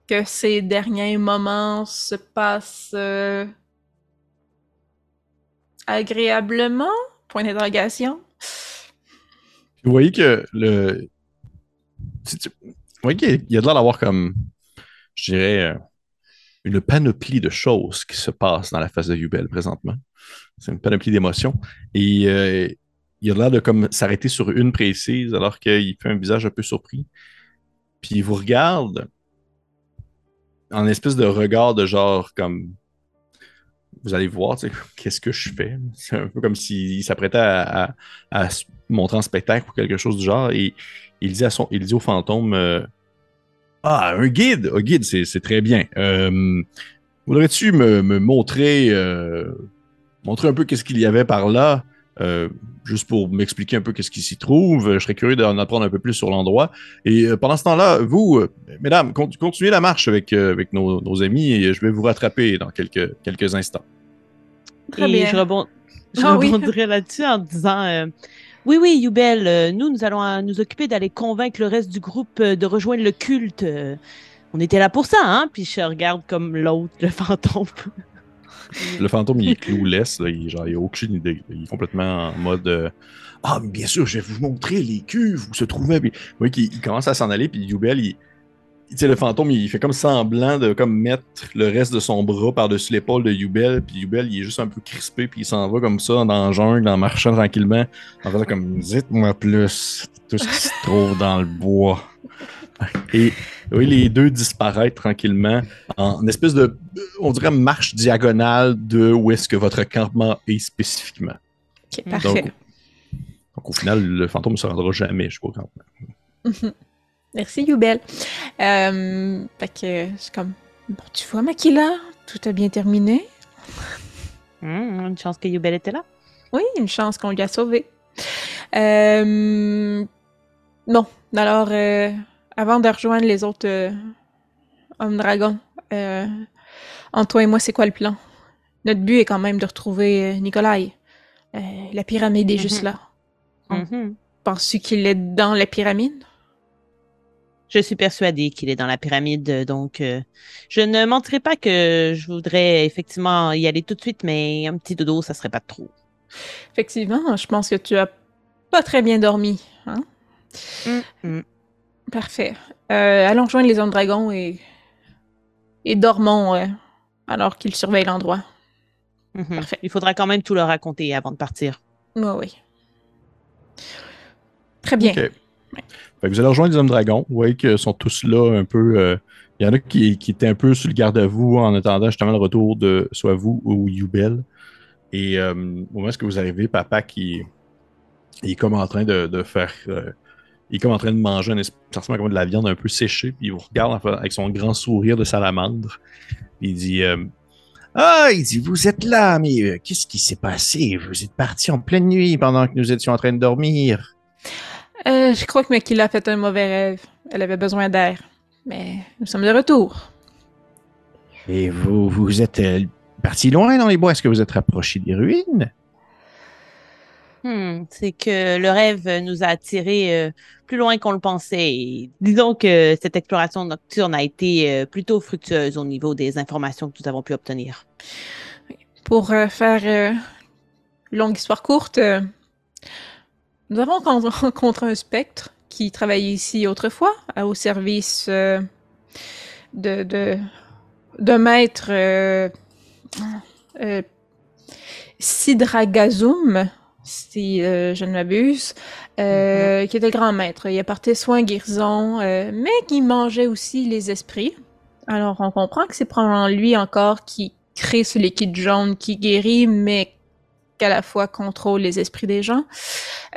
que ces derniers moments se passent agréablement? Point d'interrogation. Vous voyez que le. Vous voyez qu'il y a de l'air d'avoir comme, je dirais, une panoplie de choses qui se passent dans la face de Yubel présentement. C'est une panoplie d'émotions. Et euh, il a l'air de comme s'arrêter sur une précise alors qu'il fait un visage un peu surpris. Puis il vous regarde en espèce de regard de genre comme vous allez voir, qu'est-ce que je fais? C'est un peu comme s'il s'apprêtait à, se montrer en spectacle ou quelque chose du genre. Et il dit, à son, il dit au fantôme euh, ah, un guide. Un guide, c'est très bien. Euh, Voudrais-tu me, montrer, euh, montrer un peu qu'est-ce qu'il y avait par là, euh, juste pour m'expliquer un peu qu'est-ce qui s'y trouve. Je serais curieux d'en apprendre un peu plus sur l'endroit. Et euh, pendant ce temps-là, vous, mesdames, continuez la marche avec, avec nos, amis et je vais vous rattraper dans quelques, quelques instants. Très bien. Je, ah rebondirai là-dessus en disant oui, oui, Yubel, euh, nous, nous allons euh, nous occuper d'aller convaincre le reste du groupe euh, de rejoindre le culte. on était là pour ça, hein? Puis je regarde comme l'autre, le fantôme. Le fantôme, il est clouless, il, genre, il aucune idée. Il est complètement en mode Ah, mais bien sûr, je vais vous montrer les cuves où se trouvaient. Puis, oui, il, commence à s'en aller, puis Yubel, il sais, le fantôme, il fait comme semblant de comme mettre le reste de son bras par-dessus l'épaule de Yubel, puis Yubel, il est juste un peu crispé, puis il s'en va comme ça dans la jungle, en marchant tranquillement, en faisant comme dites-moi plus tout ce qui se trouve dans le bois. Et oui, les deux disparaissent tranquillement en espèce de, on dirait, marche diagonale de où est-ce que votre campement est spécifiquement. Ok, parfait. Donc, donc, au final, le fantôme ne se rendra jamais jusqu'au campement. Merci, Youbel. Euh, fait que c'est comme, bon, tu vois, Makila, tout a bien terminé. Hmm, une chance que Youbel était là. Oui, une chance qu'on lui a sauvé. Euh, bon, alors, euh, avant de rejoindre les autres euh, hommes dragons, euh, entre toi et moi, c'est quoi le plan? Notre but est quand même de retrouver Nikolai. la pyramide est juste mm-hmm. là. Mm-hmm. Penses-tu qu'il est dans la pyramide? Je suis persuadée qu'il est dans la pyramide, donc euh, je ne mentirai pas que je voudrais effectivement y aller tout de suite, mais un petit dodo, ça serait pas trop. Effectivement, je pense que tu as pas très bien dormi. Hein? Mm, mm. Parfait. Euh, allons rejoindre les hommes dragons et, et dormons euh, alors qu'ils surveillent l'endroit. Mm-hmm. Parfait. Il faudra quand même tout leur raconter avant de partir. Oui, oui. Très bien vous allez rejoindre les hommes dragons. Vous voyez qu'ils sont tous là un peu. Euh, il y en a qui, étaient un peu sur le garde à vous en attendant justement le retour de soit vous ou Yubel. Et euh, au moment où vous arrivez, papa qui est comme en train de, faire. Euh, il est comme en train de manger un ça ressemble comme de la viande un peu séchée, puis il vous regarde avec son grand sourire de salamandre. Il dit Ah, il dit, vous êtes là, mais qu'est-ce qui s'est passé? Vous êtes parti en pleine nuit pendant que nous étions en train de dormir. Euh, je crois que Maki a fait un mauvais rêve. Elle avait besoin d'air. Mais nous sommes de retour. Et vous, vous êtes euh, parti loin dans les bois. Est-ce que vous êtes rapproché des ruines? Hmm, c'est que le rêve nous a attirés euh, plus loin qu'on le pensait. disons que cette exploration nocturne a été euh, plutôt fructueuse au niveau des informations que nous avons pu obtenir. Pour euh, faire longue histoire courte, nous avons rencontré un spectre qui travaillait ici autrefois au service de, de, de maître Sidragazum si euh, je ne m'abuse, euh, mm-hmm. qui était grand maître. Il apportait soin guérison, euh, mais qui mangeait aussi les esprits. Alors on comprend que c'est probablement lui encore qui crée ce liquide jaune qui guérit, mais qu'à la fois contrôle les esprits des gens.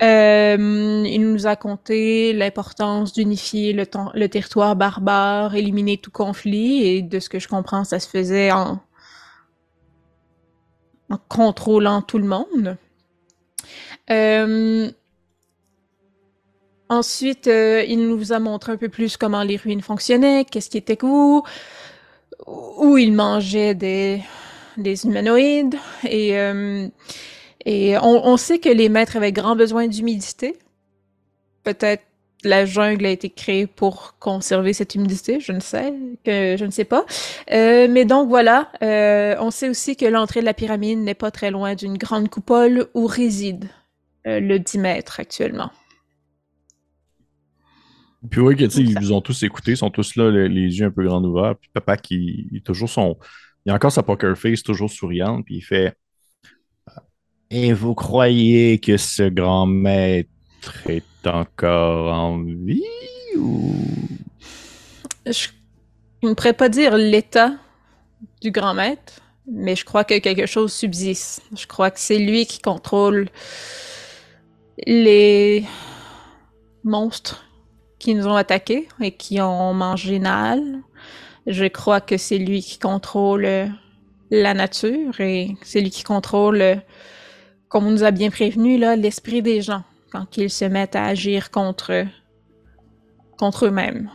il nous a conté l'importance d'unifier le, le territoire barbare, éliminer tout conflit, et de ce que je comprends, ça se faisait en, en contrôlant tout le monde. Euh, ensuite, euh, il nous a montré un peu plus comment les ruines fonctionnaient, qu'est-ce qui était où, où il mangeait des, des humanoïdes. Et, euh, et on, on, sait que les maîtres avaient grand besoin d'humidité. Peut-être la jungle a été créée pour conserver cette humidité, je ne sais, que je ne sais pas. Euh, mais donc voilà, euh, on sait aussi que l'entrée de la pyramide n'est pas très loin d'une grande coupole où réside euh, le 10 mètres actuellement. Puis oui, ils vous ont tous écouté, ils sont tous là, les, yeux un peu grands ouverts. Puis papa qui est toujours son. Il a encore sa poker face toujours souriante, puis il fait Et vous croyez que ce grand maître est encore en vie ou? Je ne pourrais pas dire l'état du grand maître, mais je crois que quelque chose subsiste. Je crois que c'est lui qui contrôle les monstres qui nous ont attaqués et qui ont mangé Nal. Je crois que c'est lui qui contrôle la nature et c'est lui qui contrôle, comme on nous a bien prévenu, l'esprit des gens quand ils se mettent à agir contre, contre eux-mêmes.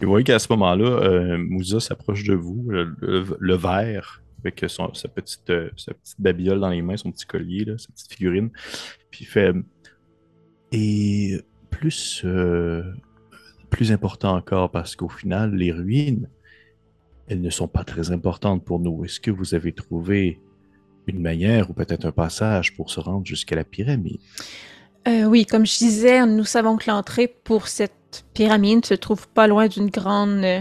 Vous voyez qu'à ce moment-là, euh, Moussa s'approche de vous, le, verre, avec sa, petite, euh, sa petite babiole dans les mains, son petit collier, là, sa petite figurine. Puis fait. Et plus, euh, plus important encore, parce qu'au final, les ruines, elles ne sont pas très importantes pour nous. Est-ce que vous avez trouvé une manière ou peut-être un passage pour se rendre jusqu'à la pyramide? Euh, oui, comme je disais, nous savons que l'entrée pour cette pyramide se trouve pas loin d'une grande, euh,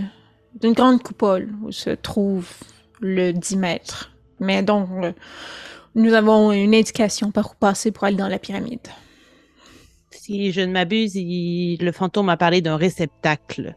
d'une grande coupole où se trouve le 10 mètres. Mais donc, euh, nous avons une indication par où passer pour aller dans la pyramide si je ne m'abuse, le fantôme a parlé d'un réceptacle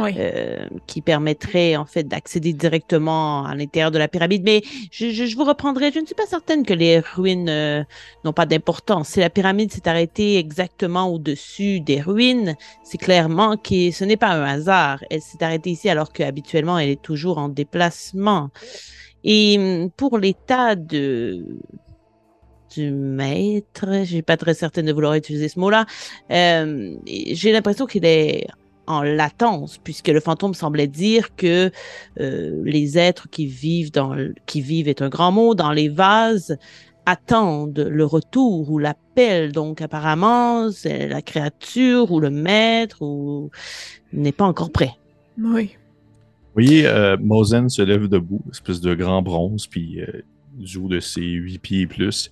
euh, qui permettrait en fait d'accéder directement à l'intérieur de la pyramide. Mais je, vous reprendrai, je ne suis pas certaine que les ruines euh, n'ont pas d'importance. Si la pyramide s'est arrêtée exactement au-dessus des ruines, c'est clairement que ce n'est pas un hasard. Elle s'est arrêtée ici alors qu'habituellement elle est toujours en déplacement. Et hum, pour l'état de du maître, j'ai pas très certaine de vouloir utiliser ce mot-là. Euh, j'ai l'impression qu'il est en latence, puisque le fantôme semblait dire que euh, les êtres qui vivent dans qui vivent est un grand mot dans les vases attendent le retour ou l'appel. Donc apparemment, c'est la créature ou le maître ou n'est pas encore prêt. Oui. Vous voyez, euh, Mosen se lève debout, espèce de grand bronze, puis euh, joue de ses huit pieds et plus.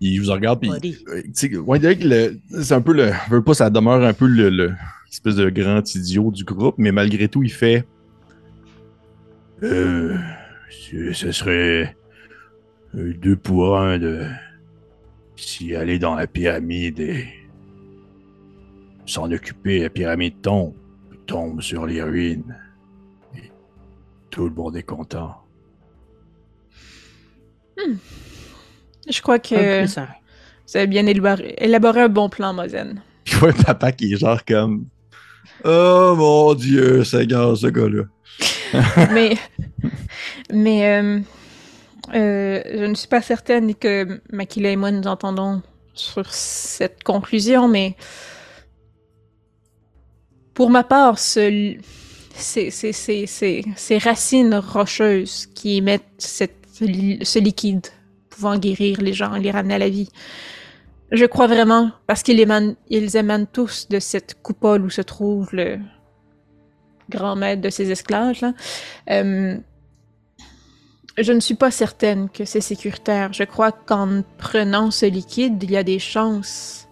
Il vous regarde, puis. Euh, c'est un peu le. Veut pas, ça demeure un peu le, espèce de grand idiot du groupe, mais malgré tout, il fait. Euh, ce serait deux pour un de s'y aller dans la pyramide et s'en occuper. La pyramide tombe, tombe sur les ruines. Et tout le monde est content. Hmm. Je crois que vous avez bien élaboré, un bon plan, Mozen. Je vois papa qui est genre comme Oh mon Dieu, Seigneur, ce gars-là. mais mais euh, euh, je ne suis pas certaine que Makila et moi nous entendons sur cette conclusion, mais pour ma part, ce, ces, ces, racines rocheuses qui émettent cette, ce liquide pouvant guérir les gens les ramener à la vie. Je crois vraiment, parce qu'ils émanent, ils émanent tous de cette coupole où se trouve le grand maître de ces esclaves. Là. Euh, je ne suis pas certaine que c'est sécuritaire. Je crois qu'en prenant ce liquide, il y a des chances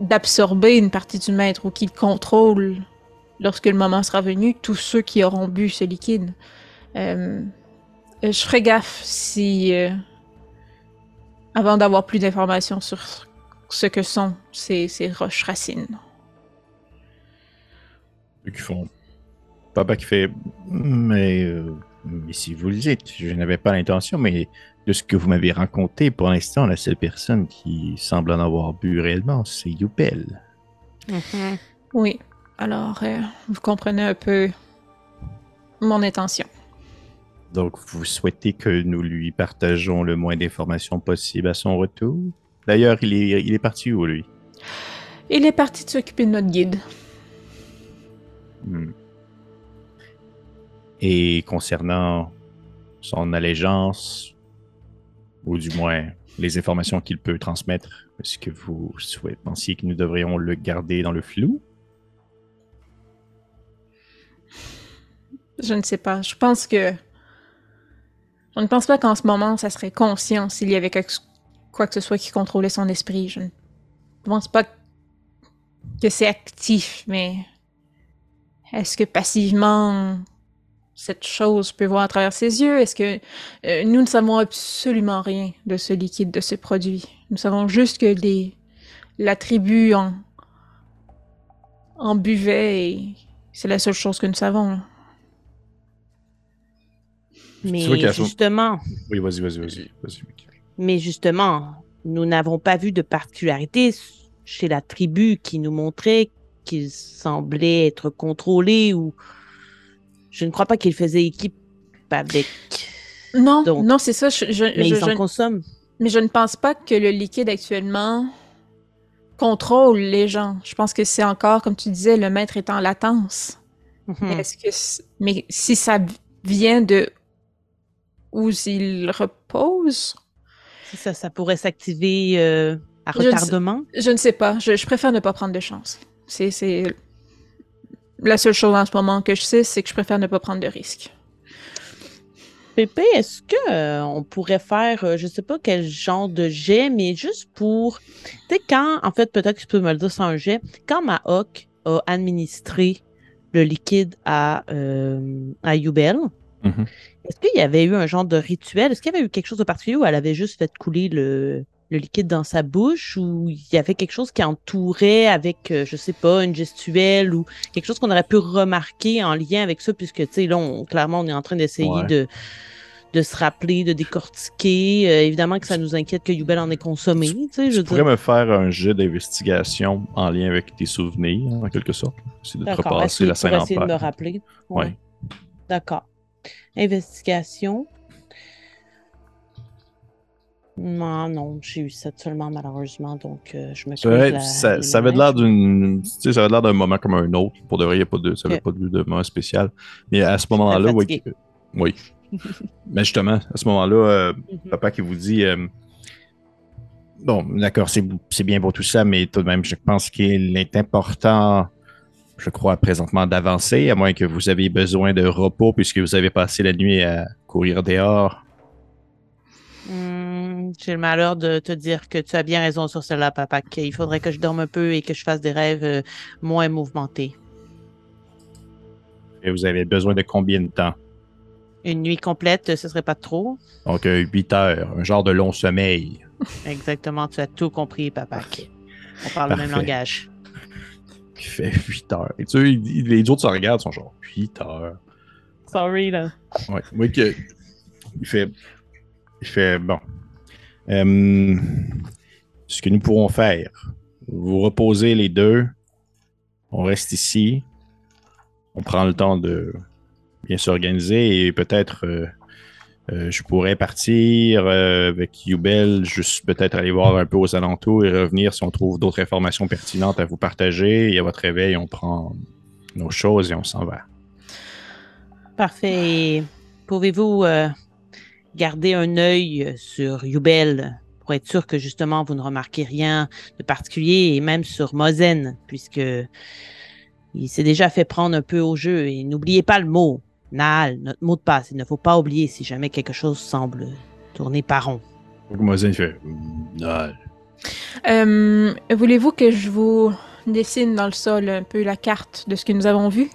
d'absorber une partie du maître ou qu'il contrôle, lorsque le moment sera venu, tous ceux qui auront bu ce liquide. Euh, je ferai gaffe si, euh, avant d'avoir plus d'informations sur ce que sont ces, ces roches racines. Qui font. Papa qui fait. Mais euh, mais si vous le dites, je n'avais pas l'intention, mais de ce que vous m'avez raconté, pour l'instant, la seule personne qui semble en avoir bu réellement, c'est Youpel. Mm-hmm. Oui. Alors, euh, vous comprenez un peu mon intention. Donc, vous souhaitez que nous lui partageons le moins d'informations possible à son retour? D'ailleurs, il est, il est parti où, lui? Il est parti de s'occuper de notre guide. Hmm. Et concernant son allégeance, ou du moins les informations qu'il peut transmettre, est-ce que vous pensiez que nous devrions le garder dans le flou? Je ne sais pas. Je pense que. Je ne pense pas qu'en ce moment, ça serait conscient s'il y avait quoi que ce soit qui contrôlait son esprit. Je ne pense pas que c'est actif, mais. Est-ce que passivement, cette chose peut voir à travers ses yeux? Est-ce que euh, nous ne savons absolument rien de ce liquide, de ce produit? Nous savons juste que les, la tribu en, en buvait et c'est la seule chose que nous savons. Mais justement. Oui, vas-y, vas-y, vas-y. mais justement, nous n'avons pas vu de particularité chez la tribu qui nous montrait qu'ils semblaient être contrôlés ou je ne crois pas qu'il faisait équipe avec. Non, non, c'est ça. Je, mais ils en consomment. Mais je ne pense pas que le liquide actuellement contrôle les gens. Je pense que c'est encore, comme tu disais, le maître est en latence. Mais, est-ce que mais si ça vient de où il repose? Ça, ça pourrait s'activer euh, à retardement? Je ne sais, pas. Je, je, préfère ne pas prendre de chance. C'est la seule chose en ce moment que je sais, c'est que je préfère ne pas prendre de risques. Pépé, est-ce que euh, on pourrait faire, euh, je sais pas quel genre de jet, mais juste pour, tu sais, quand, en fait, peut-être que tu peux me le dire sans jet, quand Mahawk a administré le liquide à, euh, à Yubel, mm-hmm. est-ce qu'il y avait eu un genre de rituel? Est-ce qu'il y avait eu quelque chose de particulier ou elle avait juste fait couler le, le liquide dans sa bouche ou il y avait quelque chose qui entourait avec, euh, je sais pas, une gestuelle ou quelque chose qu'on aurait pu remarquer en lien avec ça, puisque, tu sais, là, clairement, on est en train d'essayer de, de se rappeler, de décortiquer. Euh, évidemment que ça nous inquiète que Yubel en ait consommé, tu sais, je pourrais me faire un jeu d'investigation en lien avec tes souvenirs, en quelque sorte. C'est de te repasser la scène en essayer de me rappeler? Oui. D'accord. Investigation. Non, non, j'ai eu ça seulement malheureusement, donc euh, je me ouais, ça, ça, avait l'air d'une, ça avait l'air d'un moment comme un autre. Pour de vrai, il y a pas de, ça n'avait pas de, de, moment spécial. Mais à ce moment-là, oui, oui. Mais justement, à ce moment-là, euh, mhm. papa qui vous dit, euh, bon, d'accord, c'est bien pour tout ça, mais tout de même, je pense qu'il est important, je crois présentement, d'avancer, à moins que vous ayez besoin de repos puisque vous avez passé la nuit à courir dehors. Hmm, j'ai le malheur de te dire que tu as bien raison sur cela, papa. Il faudrait que je dorme un peu et que je fasse des rêves euh, moins mouvementés. Et vous avez besoin de combien de temps? Une nuit complète, ce serait pas trop? Donc, 8 heures, un genre de long sommeil. Exactement, tu as tout compris, papa. On parle le même langage. Il fait 8 heures. Et tu sais, les autres se regardent, sont genre 8 heures. Sorry, là. Ouais, oui, que. Il fait il fait bon. Euh, ce que nous pourrons faire, vous reposez les deux. On reste ici. On prend le temps de bien s'organiser et peut-être euh, euh, je pourrais partir avec Yubel, juste peut-être aller voir un peu aux alentours et revenir si on trouve d'autres informations pertinentes à vous partager. Et à votre réveil, on prend nos choses et on s'en va. Parfait. Pouvez-vous garder un œil sur Yubel pour être sûr que justement vous ne remarquez rien de particulier, et même sur Mozen, puisque il s'est déjà fait prendre un peu au jeu. Et n'oubliez pas le mot, Nal, notre mot de passe. Il ne faut pas oublier si jamais quelque chose semble tourner par rond. Mozen fait Nal. Euh, voulez-vous que je vous dessine dans le sol un peu la carte de ce que nous avons vu?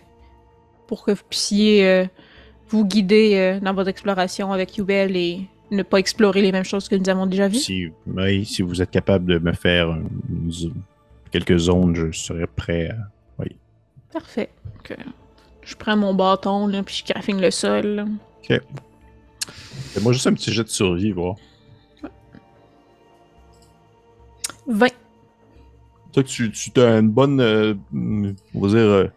Pour que vous puissiez euh, vous guider euh, dans votre exploration avec Yubel et ne pas explorer les mêmes choses que nous avons déjà vues? Si, oui, si vous êtes capable de me faire quelques zones, je serai prêt à... Oui. Parfait. Je prends mon bâton, là, puis je graffine le sol. Ok. Fais-moi juste un petit jet de survie, voir. 20. Toi, tu, tu as une bonne, euh, on va dire, euh,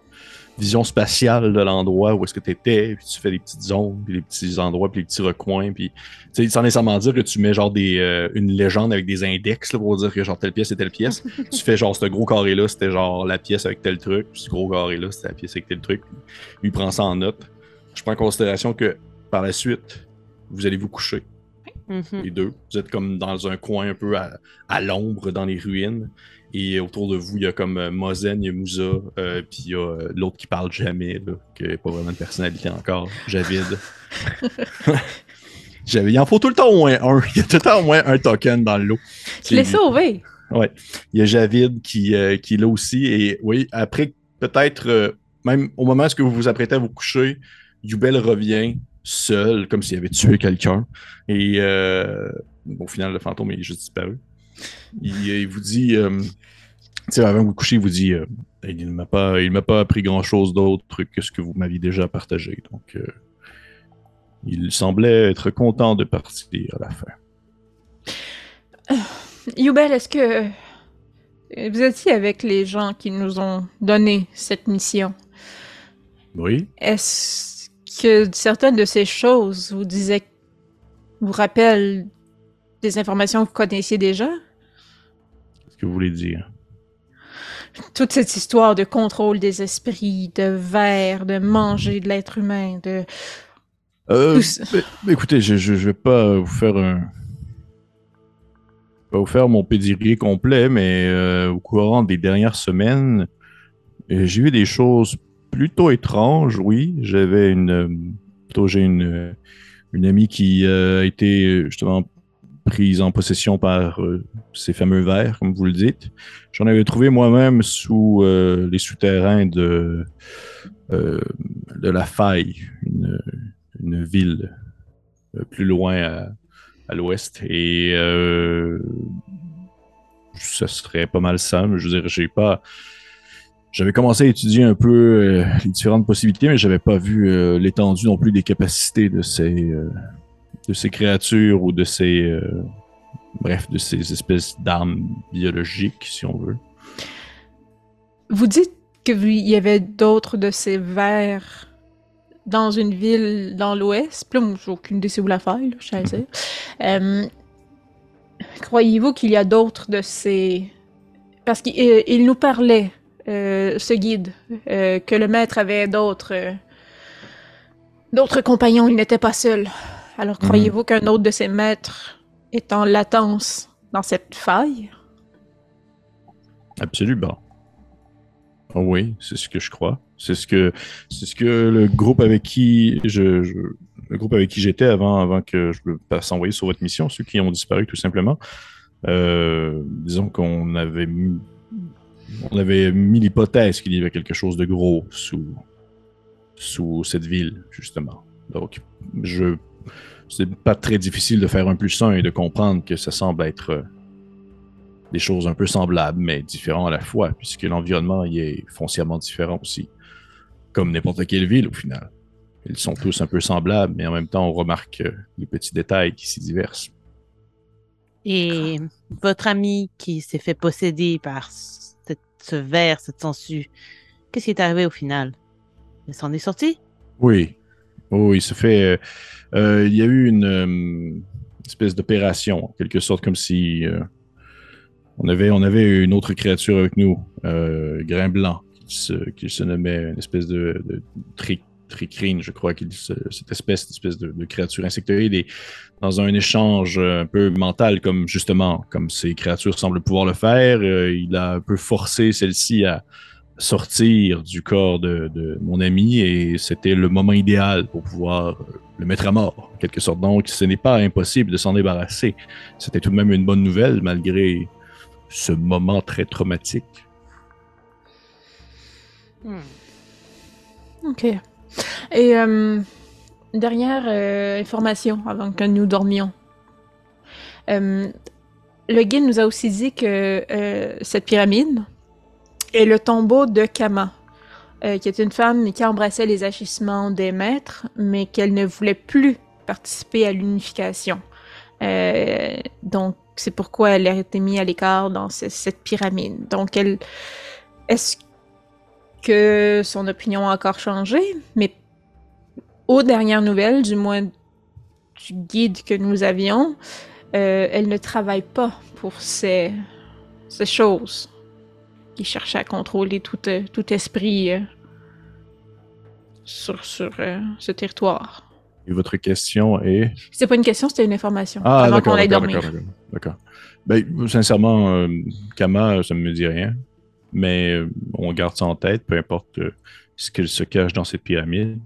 vision spatiale de l'endroit où est-ce que tu étais, puis tu fais des petites zones, puis des petits endroits, puis des petits recoins, puis tu sais, sans nécessairement dire que tu mets genre des, euh, une légende avec des index là, pour dire que genre telle pièce et telle pièce. tu fais genre ce gros carré-là, c'était genre la pièce avec tel truc, puis ce gros carré-là, c'était la pièce avec tel truc. Puis, lui prend ça en note. Je prends en considération que par la suite, vous allez vous coucher. Les deux. Vous êtes comme dans un coin un peu à, à l'ombre dans les ruines. Et autour de vous, il y a comme euh, Mozen, il y a Moussa, euh, puis il y a euh, l'autre qui parle jamais, là, qui n'a pas vraiment de personnalité encore, Javid. Javid. Il en faut tout le temps au moins un. Il y a tout le temps au moins un token dans l'eau. Je l'ai sauvé. Ouais. Il y a Javid qui, euh, qui est là aussi. Et oui, après, peut-être, euh, même au moment où vous vous apprêtez à vous coucher, Yubel revient seul, comme s'il avait tué quelqu'un. Et euh, au final, le fantôme est juste disparu. Il, il vous dit, euh, avant de vous coucher, il vous dit, euh, il ne m'a pas, il m'a pas appris grand chose d'autre que ce que vous m'aviez déjà partagé. Donc, euh, il semblait être content de partir à la fin. Yubel, est-ce que euh, vous étiez avec les gens qui nous ont donné cette mission? Oui. Est-ce que certaines de ces choses vous disaient, vous rappellent des informations que vous connaissiez déjà? Que vous voulez dire? Toute cette histoire de contrôle des esprits, de verre, de manger de l'être humain, de... Euh, écoutez, je, je, je vais pas vous faire un. Pas vous faire mon pédigré complet, mais euh, au courant des dernières semaines, euh, j'ai vu des choses plutôt étranges, oui. J'avais une. euh, Plutôt, j'ai une, une amie qui euh, a été justement prise en possession par euh, ces fameux vers, comme vous le dites. J'en avais trouvé moi-même sous euh, les souterrains de, euh, de la faille, une, ville plus loin à, à l'ouest. Et ça serait pas mal ça. Je veux dire, pas. J'avais commencé à étudier un peu les différentes possibilités, mais j'avais pas vu l'étendue non plus des capacités de ces, de ces créatures ou de ces. euh, bref, de ces espèces d'armes biologiques, si on veut. Vous dites que vous- il y avait d'autres de ces vers dans une ville dans l'ouest. Puis là, j'ai aucune idée c'est où la faille, je sais dire. Euh, Croyez-vous qu'il y a d'autres de ces... Parce qu'il euh, nous parlait, euh, ce guide, euh, que le maître avait d'autres... d'autres compagnons, il n'était pas seul. Alors Mhm. croyez-vous qu'un autre de ces maîtres est en latence dans cette faille? Absolument. Oh oui, c'est ce que je crois. C'est ce que c'est ce que le groupe avec qui je, je- le groupe avec qui j'étais avant avant que je me passe envoyer sur votre mission, ceux qui ont disparu tout simplement. Euh, disons qu'on avait mis, on avait mis l'hypothèse qu'il y avait quelque chose de gros sous sous cette ville justement. Donc je c'est pas très difficile de faire un plus un et de comprendre que ça semble être euh, des choses un peu semblables, mais différents à la fois, puisque l'environnement y est foncièrement différent aussi. Comme n'importe quelle ville, au final. Ils sont tous un peu semblables, mais en même temps, on remarque euh, les petits détails qui s'y diversent. Et votre ami qui s'est fait posséder par cette- ce verre, cette sangsue, qu'est-ce qui est arrivé au final? Il s'en est sorti Oui. Oui, il se fait. euh, euh, il y a eu une euh, espèce d'opération, en quelque sorte, comme si on, avait, on avait une autre créature avec nous, euh, Grain Blanc, qui se, nommait une espèce de, de tri- tricrine, je crois, qu'il cette espèce, cette espèce de, créature insectoïde, est dans un échange un peu mental, comme justement, comme ces créatures semblent pouvoir le faire. Il a un peu forcé celle-ci à sortir du corps de, mon ami et c'était le moment idéal pour pouvoir le mettre à mort, en quelque sorte. Donc, ce n'est pas impossible de s'en débarrasser. C'était tout de même une bonne nouvelle, malgré ce moment très traumatique. Hmm. Ok. Et euh, dernière euh, information avant que nous dormions. Euh, le guide nous a aussi dit que cette pyramide est le tombeau de Kama, qui est une femme qui embrassait les agissements des maîtres, mais qu'elle ne voulait plus participer à l'unification. donc, c'est pourquoi elle a été mise à l'écart dans cette pyramide. Donc. Est-ce que son opinion a encore changé, mais aux dernières nouvelles, du moins du guide que nous avions, euh, elle ne travaille pas pour ces choses qui cherchent à contrôler tout, euh, tout esprit euh, sur, sur ce territoire. Et votre question est? C'est pas une question, c'était une information. Ah, avant qu'on aille dormir. D'accord. Ben, sincèrement, Kama, ça ne me dit rien mais euh, on garde ça en tête, peu importe euh, ce qu'il se cache dans cette pyramide.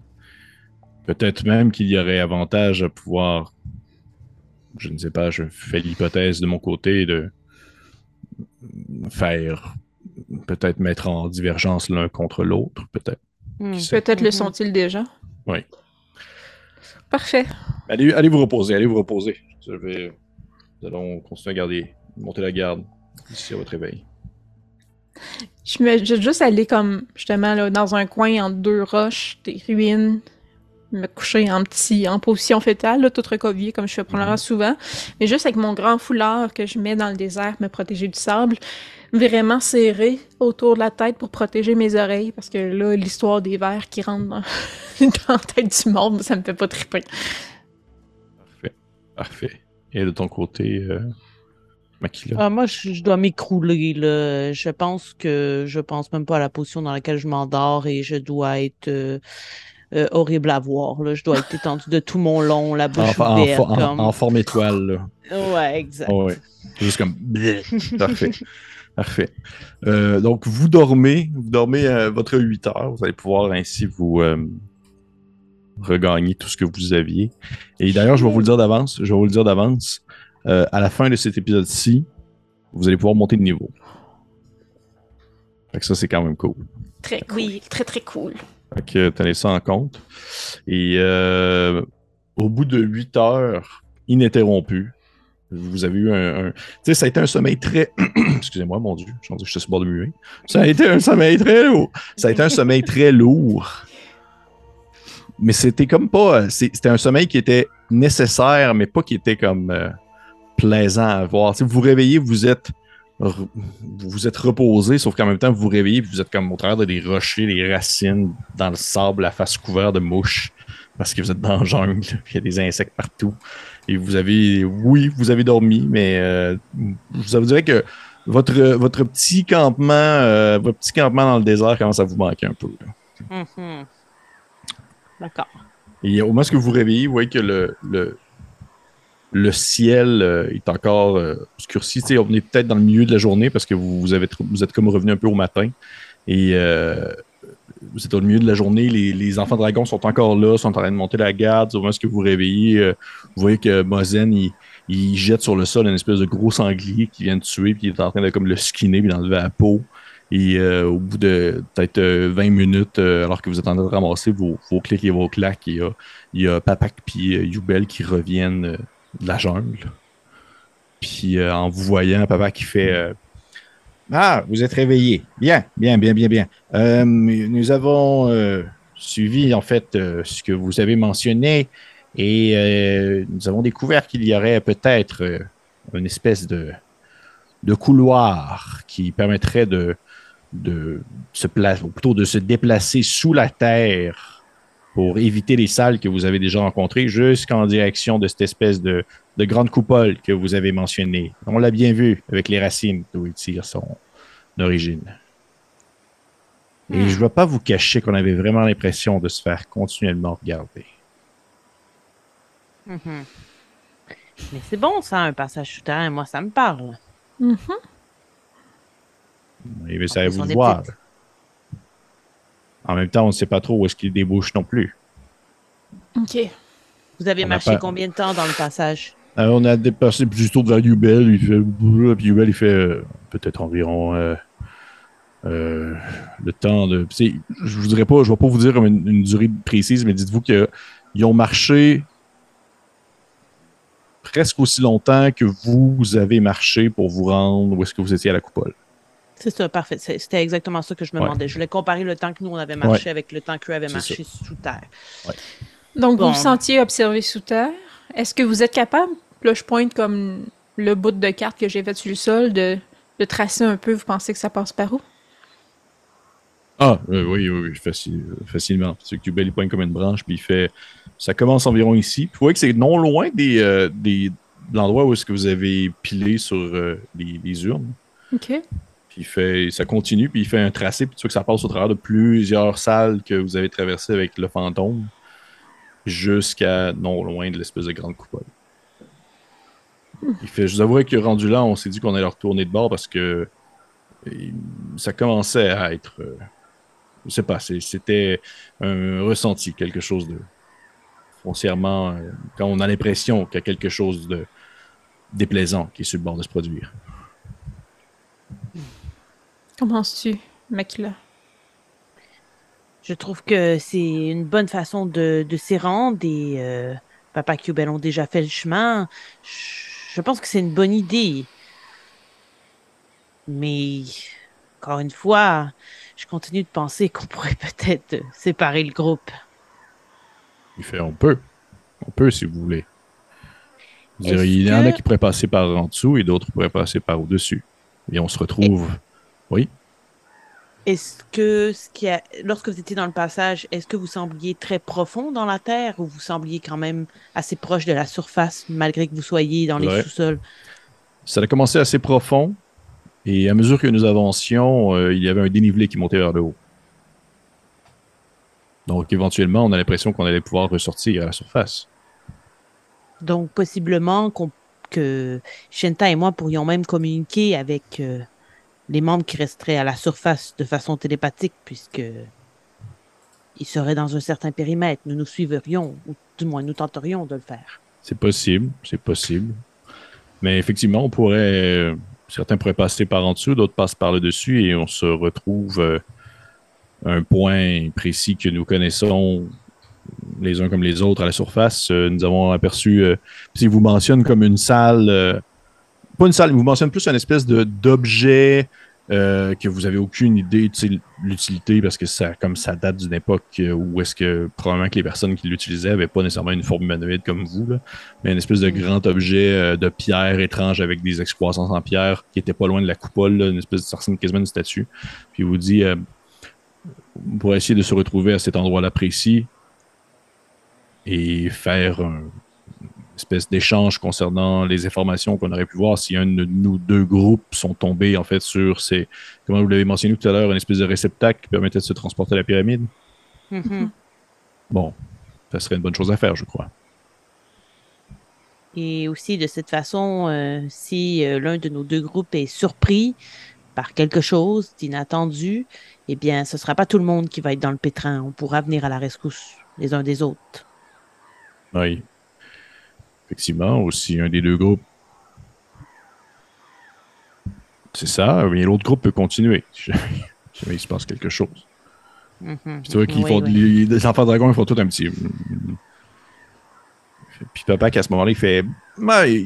Peut-être même qu'il y aurait avantage à pouvoir, je ne sais pas, je fais l'hypothèse de mon côté de faire, peut-être mettre en divergence l'un contre l'autre, peut-être. Hmm. peut-être le sont-ils déjà? Oui. Parfait. Allez, allez vous reposer, allez vous reposer. Je vais, nous allons continuer à garder, monter la garde ici à votre réveil. Je vais juste aller comme justement là, dans un coin entre deux roches, des ruines, me coucher en petit, en position fétale, là, tout recovier comme je fais probablement mhm. souvent, mais juste avec mon grand foulard que je mets dans le désert, me protéger du sable, vraiment serré autour de la tête pour protéger mes oreilles, parce que là, l'histoire des vers qui rentrent dans, la tête du monde, ça me fait pas triper. Parfait. Parfait. Et de ton côté, euh, ah, moi, je, dois m'écrouler. Je pense que je pense même pas à la position dans laquelle je m'endors et je dois être euh, euh, horrible à voir. Là. Je dois être étendu de tout mon long, la bouche en, ouverte. En, forme étoile. Ouais, exact. Juste comme. Parfait. Parfait. Euh, donc, vous dormez, vous dormez votre 8 heures. Vous allez pouvoir ainsi vous regagner tout ce que vous aviez. Et d'ailleurs, je vais vous le dire d'avance. Je vais vous le dire d'avance. Euh, à la fin de cet épisode-ci, vous allez pouvoir monter de niveau. Fait que ça, c'est quand même cool. Très cool. Oui, très très cool. Fait que tenez ça en compte. Et euh, au bout de 8 heures ininterrompues, vous avez eu un. tu sais, ça a été un sommeil très. Excusez-moi, mon Dieu, je suis sur de muet. Ça a été un sommeil très lourd. Ça a été un sommeil très lourd. Mais c'était comme pas. C'était un sommeil qui était nécessaire, mais pas qui était comme. Euh, plaisant à voir. Si vous vous réveillez, vous êtes vous êtes reposé, sauf qu'en même temps, vous vous réveillez, vous êtes comme au travers de des rochers, des racines, dans le sable, la face couverte de mouches, parce que vous êtes dans le jungle, il y a des insectes partout. Et vous avez, oui, vous avez dormi, mais euh, ça vous dirait que votre, votre petit campement, euh, votre petit campement dans le désert commence à vous manquer un peu. Mm-hmm. D'accord. Et au moment où vous vous réveillez, vous voyez que le, le, le ciel euh, est encore euh, obscurci. on est peut-être dans le milieu de la journée parce que vous, avez, vous êtes comme revenu un peu au matin. Et euh, êtes au milieu de la journée. Les, enfants dragons sont encore là, sont en train de monter la garde. Au moment où vous réveillez, vous voyez que Mozen, il, jette sur le sol une espèce de gros sanglier qui vient de tuer, puis il est en train de comme le skinner, puis d'enlever la peau. Et au bout de peut-être 20 minutes, alors que vous êtes en train de ramasser vos, clics et vos claques, il y a, il y a Papak et Yubel qui reviennent de la jungle. Puis euh, en vous voyant, papa qui fait euh, Ah, vous êtes réveillé. Bien, bien, bien, bien, bien. Euh, nous avons suivi en fait ce que vous avez mentionné et nous avons découvert qu'il y aurait peut-être une espèce de, de couloir qui permettrait de, de se placer, ou plutôt de se déplacer sous la terre pour éviter les salles que vous avez déjà rencontrées jusqu'en direction de cette espèce de, grande coupole que vous avez mentionnée. On l'a bien vu avec les racines d'où il tire son origine. Et je ne vais pas vous cacher qu'on avait vraiment l'impression de se faire continuellement regarder. Mhm. Mais c'est bon ça, un passage souterrain, moi ça me parle. Mhm. Oui, mais ça va vous voir. En même temps, on ne sait pas trop où est-ce qu'il débouche non plus. OK. Vous avez marché combien de temps dans le passage? Alors, on a dépassé plutôt devant Yubel. Il fait. Puis Yubel, il fait euh, peut-être environ euh, euh, le temps de. Je vous dirais pas, je vais pas vous dire une, durée précise, mais dites-vous qu'ils ont marché presque aussi longtemps que vous avez marché pour vous rendre où est-ce que vous étiez à la coupole. C'est ça, parfait. C'était exactement ça que je me demandais. Je voulais comparer le temps que nous, on avait marché avec le temps qu'eux avaient marché sous terre. Donc, vous vous sentiez observé sous terre. Est-ce que vous êtes capable, là, je pointe comme le bout de carte que j'ai fait sur le sol, de, de, tracer un peu, vous pensez que ça passe par où? Ah, euh, oui, oui, oui, facilement. C'est que il pointe comme une branche, puis il fait. Ça commence environ ici. Vous voyez que c'est non loin des, euh, des, de l'endroit où est-ce que vous avez pilé sur euh, les, les, urnes. OK. Puis ça continue, puis il fait un tracé, puis tu vois que ça passe au travers de plusieurs salles que vous avez traversées avec le fantôme jusqu'à non loin de l'espèce de grande coupole. Je vous avouerai que rendu là, on s'est dit qu'on allait retourner de bord parce que ça commençait à être. Je euh, je sais pas, c'était un ressenti, quelque chose de foncièrement. Euh, quand on a l'impression qu'il y a quelque chose de déplaisant qui est sur le bord de se produire. Comment tu Makila? Je trouve que c'est une bonne façon de, de s'y rendre et euh, Papa Cubel ont déjà fait le chemin. Je, pense que c'est une bonne idée. Mais, encore une fois, je continue de penser qu'on pourrait peut-être séparer le groupe. Il fait on peut. On peut si vous voulez. il y en a qui pourraient passer par en dessous et d'autres pourraient passer par au-dessus. Et on se retrouve. Oui. Est-ce que, ce qui a, lorsque vous étiez dans le passage, est-ce que vous sembliez très profond dans la terre ou vous sembliez quand même assez proche de la surface malgré que vous soyez dans les sous-sols? Ça a commencé assez profond et à mesure que nous avancions, euh, il y avait un dénivelé qui montait vers le haut. Donc éventuellement, on a l'impression qu'on allait pouvoir ressortir à la surface. Donc possiblement que Shenta et moi pourrions même communiquer avec euh, les membres qui resteraient à la surface de façon télépathique, puisque ils seraient dans un certain périmètre. Nous nous suivrions, ou du moins nous tenterions de le faire. C'est possible, c'est possible. Mais effectivement, on pourrait. Certains pourraient passer par en dessous, d'autres passent par le dessus et on se retrouve euh, un point précis que nous connaissons les uns comme les autres à la surface. Euh, nous avons aperçu, euh, si vous mentionne comme une salle pas une salle, il vous mentionne plus une espèce d'objet euh, que vous avez aucune idée de l'utilité parce que ça, comme ça date d'une époque où est-ce que probablement que les personnes qui l'utilisaient n'avaient pas nécessairement une forme humanoïde comme vous, mais une espèce de mm. grand objet euh, de pierre étrange avec des excroissances en pierre qui était pas loin de la coupole, une espèce de, ressemble quasiment une statue. Puis il vous dit euh, pour essayer de se retrouver à cet endroit-là précis et faire un, espèce d'échange concernant les informations qu'on aurait pu voir si un de nous deux groupes sont tombés en fait sur ces, comment vous l'avez mentionné tout à l'heure, une espèce de réceptacle qui permettait de se transporter à la pyramide? Mm-hmm. Bon, ça serait une bonne chose à faire, je crois. Et aussi, de cette façon, euh, si euh, l'un de nos deux groupes est surpris par quelque chose d'inattendu, eh bien, ce ne sera pas tout le monde qui va être dans le pétrin. On pourra venir à la rescousse les uns des autres. Oui, effectivement, aussi un des deux groupes. C'est ça, mais l'autre groupe peut continuer. Jamais il se passe quelque chose. Mm-hmm. tu vois qu'ils font les, enfants dragons, ils font tout un petit. Puis papa, à ce moment-là, il fait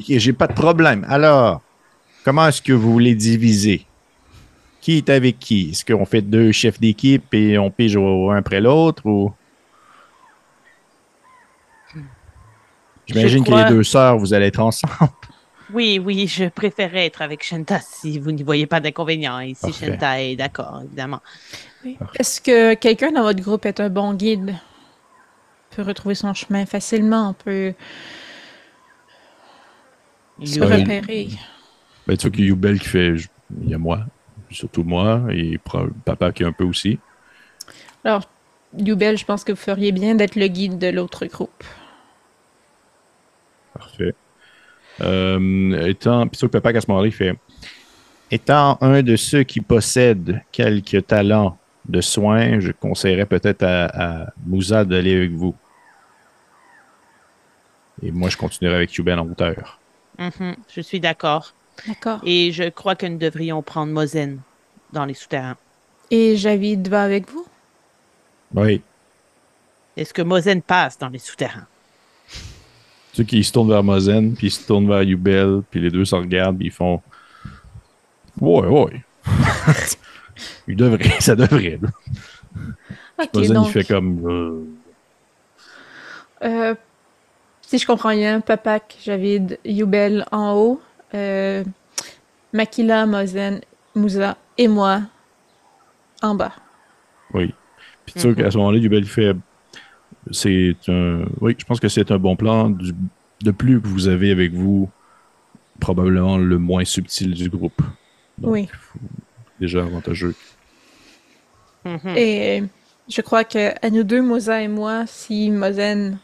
J'ai pas de problème. Alors, comment est-ce que vous voulez diviser? Qui est avec qui? Est-ce qu'on fait deux chefs d'équipe et on pige un après l'autre ou? J'imagine que les deux sœurs, vous allez être ensemble. Oui, oui, je préférerais être avec Shenta si vous n'y voyez pas d'inconvénient et si Shenta est d'accord, évidemment. Est-ce que quelqu'un dans votre groupe est un bon guide? peut retrouver son chemin facilement, on peut se repérer. Ben, tu vois qu'il y a Youbel qui fait il y a moi, surtout moi, et papa qui est un peu aussi. Alors, Yubel, je pense que vous feriez bien d'être le guide de l'autre groupe. Parfait. Euh, étant, puis que Papa, à ce moment-là, il fait Étant un de ceux qui possèdent quelques talents de soins, je conseillerais peut-être à, Moussa d'aller avec vous. Et moi, je continuerai avec Yubel en hauteur. Mhm, je suis d'accord. D'accord. Et je crois que nous devrions prendre Mozen dans les souterrains. Et Javid va avec vous? Oui. Est-ce que Mozen passe dans les souterrains? Ceux qui se tournent vers Mozen, puis ils se tournent vers Yubel, puis les deux se regardent, puis ils font Ouais, ouais. il devrait, ça devrait. Okay, donc... il fait comme. Euh, euh, si je comprends bien, Papak, Javid, Yubel en haut, euh, Makila, Mozen, Mouza et moi en bas. Oui. Puis tu sais qu'à ce moment-là, Yubel fait. C'est un. Oui, je pense que c'est un bon plan. De plus que vous avez avec vous, probablement le moins subtil du groupe oui. Déjà avantageux. Mhm. Et je crois que à nous deux, Moza et moi, si Mozen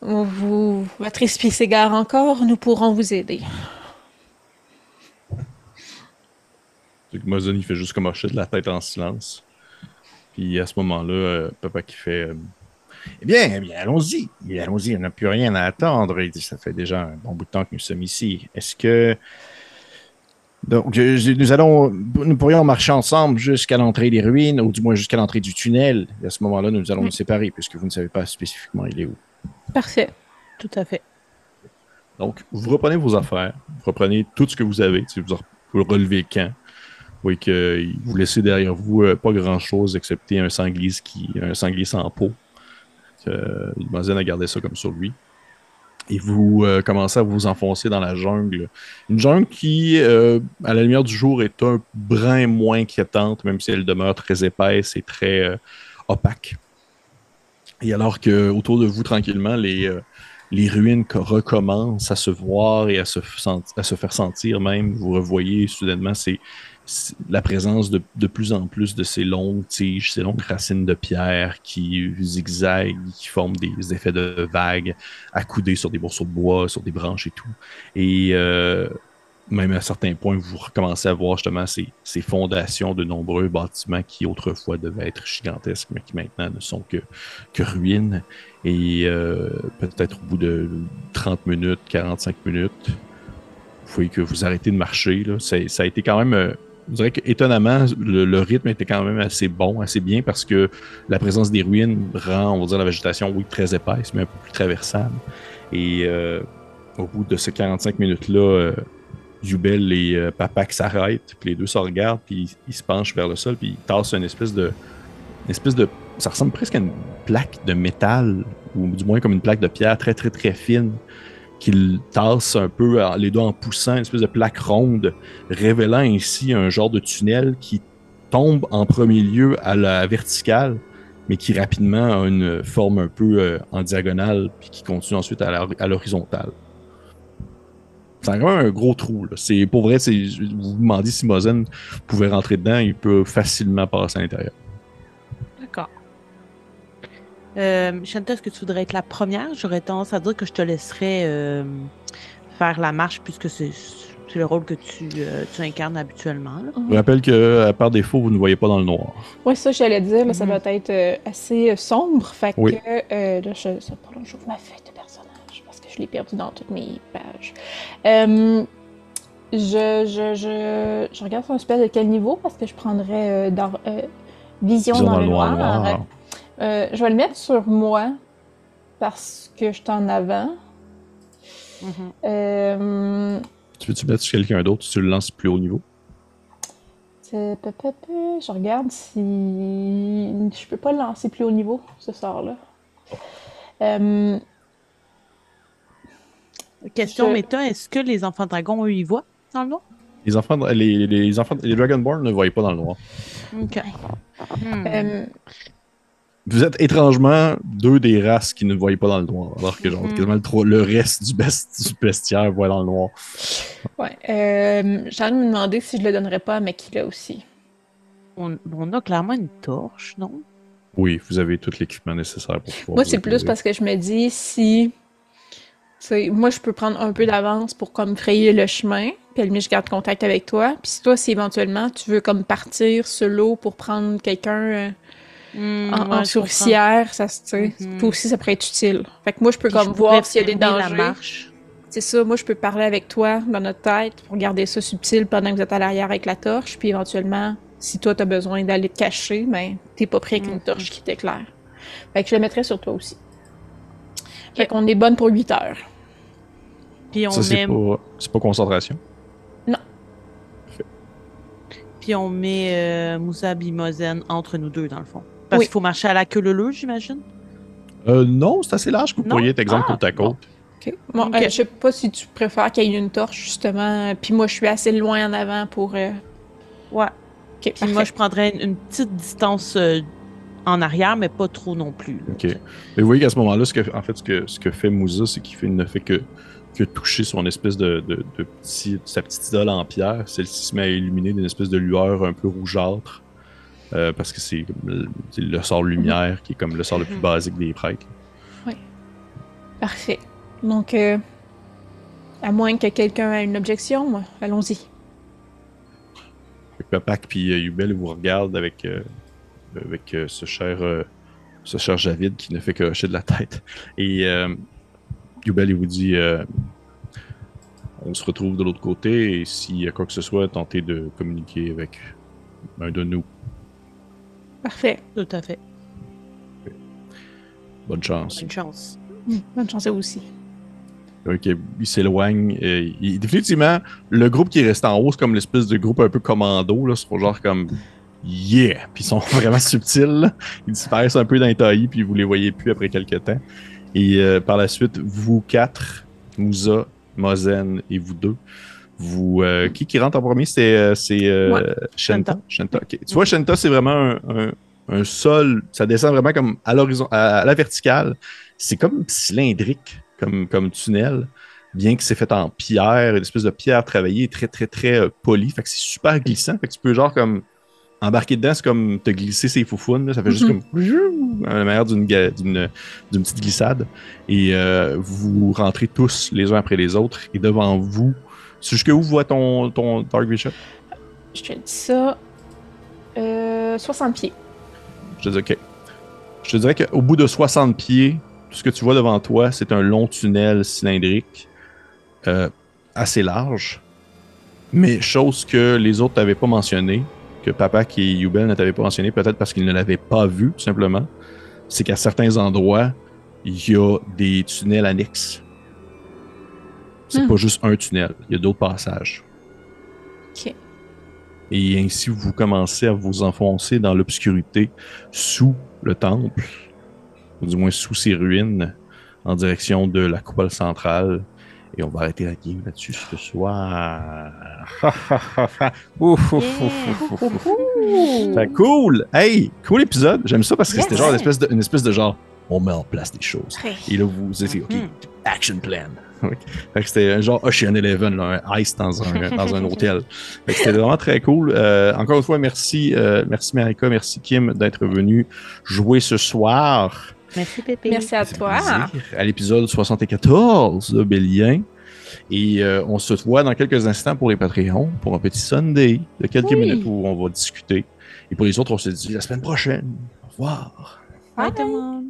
vous votre esprit s'égare encore, nous pourrons vous aider. C'est que Mozen, il fait juste comme hocher de la tête en silence. Puis à ce moment-là, euh, papa qui fait euh, Eh bien, eh bien allons-y. Allons-y, on n'a plus rien à attendre. ça fait déjà un bon bout de temps que nous sommes ici. Est-ce que donc, nous allons, nous pourrions marcher ensemble jusqu'à l'entrée des ruines, ou du moins jusqu'à l'entrée du tunnel. Et à ce moment-là, nous allons nous séparer, puisque vous ne savez pas spécifiquement il est où. Parfait. Tout à fait. Donc, vous reprenez vos affaires, vous reprenez tout ce que vous avez, si vous, vous le relevez quand. Vous voyez que vous laissez derrière vous euh, pas grand-chose, excepté un sanglier, qui, un sanglier sans peau. Euh, a gardé ça comme sur lui et vous euh, commencez à vous enfoncer dans la jungle. Une jungle qui, euh, à la lumière du jour, est un brin moins inquiétante, même si elle demeure très épaisse et très euh, opaque. Et alors que autour de vous, tranquillement, les, ruines recommencent à se voir et à se faire sentir même, vous revoyez soudainement ces, la présence de, plus en plus de ces longues tiges, ces longues racines de pierre qui zigzaguent, qui forment des effets de vagues accoudés sur des morceaux de bois, sur des branches et tout. Et euh, même à certains points, vous recommencez à voir justement ces, fondations de nombreux bâtiments qui autrefois devaient être gigantesques, mais qui maintenant ne sont que, ruines. Et euh, peut-être au bout de 30 minutes, 45 minutes, vous voyez que vous arrêtez de marcher. Là. Ça, ça a été quand même euh, je dirais qu'étonnamment, le, rythme était quand même assez bon, assez bien, parce que la présence des ruines rend, on va dire, la végétation, oui, très épaisse, mais un peu plus traversable. Et euh, au bout de ces 45 minutes-là, euh, Jubel et euh, Papak s'arrêtent, puis les deux se regardent, puis ils, se penchent vers le sol, puis ils tassent une espèce de. Une espèce de. Ça ressemble presque à une plaque de métal, ou du moins comme une plaque de pierre très, très, très fine, qu'il tasse un peu les doigts en poussant une espèce de plaque ronde, révélant ainsi un genre de tunnel qui tombe en premier lieu à la verticale, mais qui rapidement a une forme un peu euh, en diagonale, puis qui continue ensuite à l'horizontale. C'est vraiment un gros trou. C'est pour vrai, vous vous demandez si Mozen pouvait rentrer dedans, il peut facilement passer à l'intérieur. Euh, Chantal, est-ce que tu voudrais être la première? J'aurais tendance à dire que je te laisserais euh, faire la marche puisque c'est le rôle que tu, euh, tu incarnes habituellement. Je rappelle que, à part défaut, vous ne voyez pas dans le noir. Oui, ça, j'allais dire, mais ça mhm. doit être euh, assez sombre. Fait que, là, je, ça, j'ouvre ma feuille de personnage parce que je l'ai perdu dans toutes mes pages. je, je, je, je, regarde son spell de quel niveau parce que je prendrais dans, vision, dans, le noir. noir. Euh, je vais le mettre sur moi parce que je suis en avant. Mm-hmm. Euh, tu veux-tu mettre sur quelqu'un d'autre si tu le lances plus haut niveau? Je regarde si je peux pas le lancer plus haut niveau, ce sort-là. Euh, Question méta, est-ce que les enfants dragons, eux, ils voient dans le noir? Les enfants, les, les enfants, les Dragonborn ne voient pas dans le noir. Ok. Hmm. Vous êtes étrangement deux des races qui ne voyaient pas dans le noir, alors que genre, hmm. quasiment le, le, reste du, best, du bestiaire voit dans le noir. Ouais. Euh, J'ai envie de me demander si je le donnerais pas à Makila aussi. On, on, a clairement une torche, non? Oui, vous avez tout l'équipement nécessaire pour pouvoir. Moi, c'est plus parce que je me dis si. Moi, je peux prendre un peu d'avance pour comme frayer le chemin, puis à je garde contact avec toi. Puis si toi, si éventuellement tu veux comme partir solo pour prendre quelqu'un hmm, en, sourcière, ça, mm toi aussi, ça pourrait être utile. Fait que moi, je peux comme voir s'il y a des dangers. C'est ça, moi, je peux parler avec toi dans notre tête pour garder ça subtil pendant que vous êtes à l'arrière avec la torche, puis éventuellement, si toi, t'as besoin d'aller te cacher, ben, t'es pas prêt avec une mm. torche qui t'éclaire. Fait que je la mettrais sur toi aussi. Fait qu'on est bonne pour 8 heures. Puis on Ça, c'est pas, pas, concentration? Non. Puis on met euh, Moussa Bimozen entre nous deux, dans le fond. Parce qu'il faut marcher à la queue leu, j'imagine? Euh, non, c'est assez large que vous pourriez être exemple ah, côte à côte. OK. Bon, euh, je sais pas si tu préfères qu'il y ait une torche, justement. Puis moi, je suis assez loin en avant pour... Euh, ouais. Puis moi, je prendrais une, petite distance euh, en arrière, mais pas trop non plus. OK. Mais vous voyez qu'à ce moment-là, ce que, en fait, ce que, ce que fait Moussa, c'est qu'il ne fait que, que toucher son espèce de, de, petit, sa petite idole en pierre. Celle-ci se met à illuminer d'une espèce de lueur un peu rougeâtre. Euh, parce que c'est le sort lumière qui est comme le sort le plus mhm. basique des prêtres. Oui. Parfait. Donc, euh, à moins que quelqu'un ait une objection, allons-y. Papak puis euh, Yubel vous regardent avec, euh, avec ce cher ce cher Javid qui ne fait que hocher de la tête. Et Yubel il vous dit on se retrouve de l'autre côté et s'il y a quoi que ce soit, tentez de communiquer avec un de nous. Parfait. Tout à fait. Bonne chance. Bonne chance. Hmm, bonne chance à vous aussi. Ok, il s'éloigne. définitivement, le groupe qui reste en haut, c'est comme l'espèce de groupe un peu commando. Là, c'est genre comme Yeah! Puis ils sont vraiment subtils. Ils disparaissent un peu dans les taillis, puis vous les voyez plus après quelques temps. Et euh, par la suite, vous quatre, Moussa, Mozen et vous deux, vous. Euh, qui qui rentre en premier? C'est euh, euh Shenta. Shenta. Tu vois, Shenta, c'est vraiment un, un, sol. Ça descend vraiment comme à l'horizon, à la verticale. C'est comme cylindrique comme, tunnel, bien que c'est fait en pierre, une espèce de pierre travaillée, très, très, très euh, poli. Fait que c'est super glissant. Fait que tu peux genre comme embarquer dedans, c'est comme te glisser ses foufounes. Ça fait juste mhm. comme à la manière d'une, petite glissade. Et euh, vous rentrez tous les uns après les autres. Et devant vous, c'est jusqu'où voit ton, ton Dark Bishop? Je te dis ça. 60 euh, pieds. Je te dis OK. Je te dirais qu'au bout de 60 pieds, ce que tu vois devant toi, c'est un long tunnel cylindrique euh, assez large. Mais chose que les autres t'avaient pas mentionné, que Papa et Yubel ne pas mentionné, peut-être parce qu'ils ne l'avaient pas vu, tout simplement, c'est qu'à certains endroits, il y a des tunnels annexes. C'est hmm. pas juste un tunnel, il y a d'autres passages. OK. Et ainsi, vous commencez à vous enfoncer dans l'obscurité sous le temple ou du moins sous ses ruines, en direction de la coupole centrale. Et on va arrêter la game là-dessus ce soir. cool! Hey, cool épisode. J'aime ça parce que c'était genre une espèce, de, une espèce de genre, on met en place des choses. Et là, vous êtes OK, hmm. action plan. C'était un genre Ocean Eleven, un ice dans un, dans un hôtel. C'était vraiment très cool. Euh, encore une fois, merci, euh, merci Marika, merci Kim d'être venu jouer ce soir. Merci Pépé. Merci à toi. À l'épisode 74 de Bélien. Et euh, on se voit dans quelques instants pour les Patreons, pour un petit Sunday de quelques minutes où on va discuter. Et pour les autres, on se dit la semaine prochaine. Au revoir. Bye, Bye tout le monde.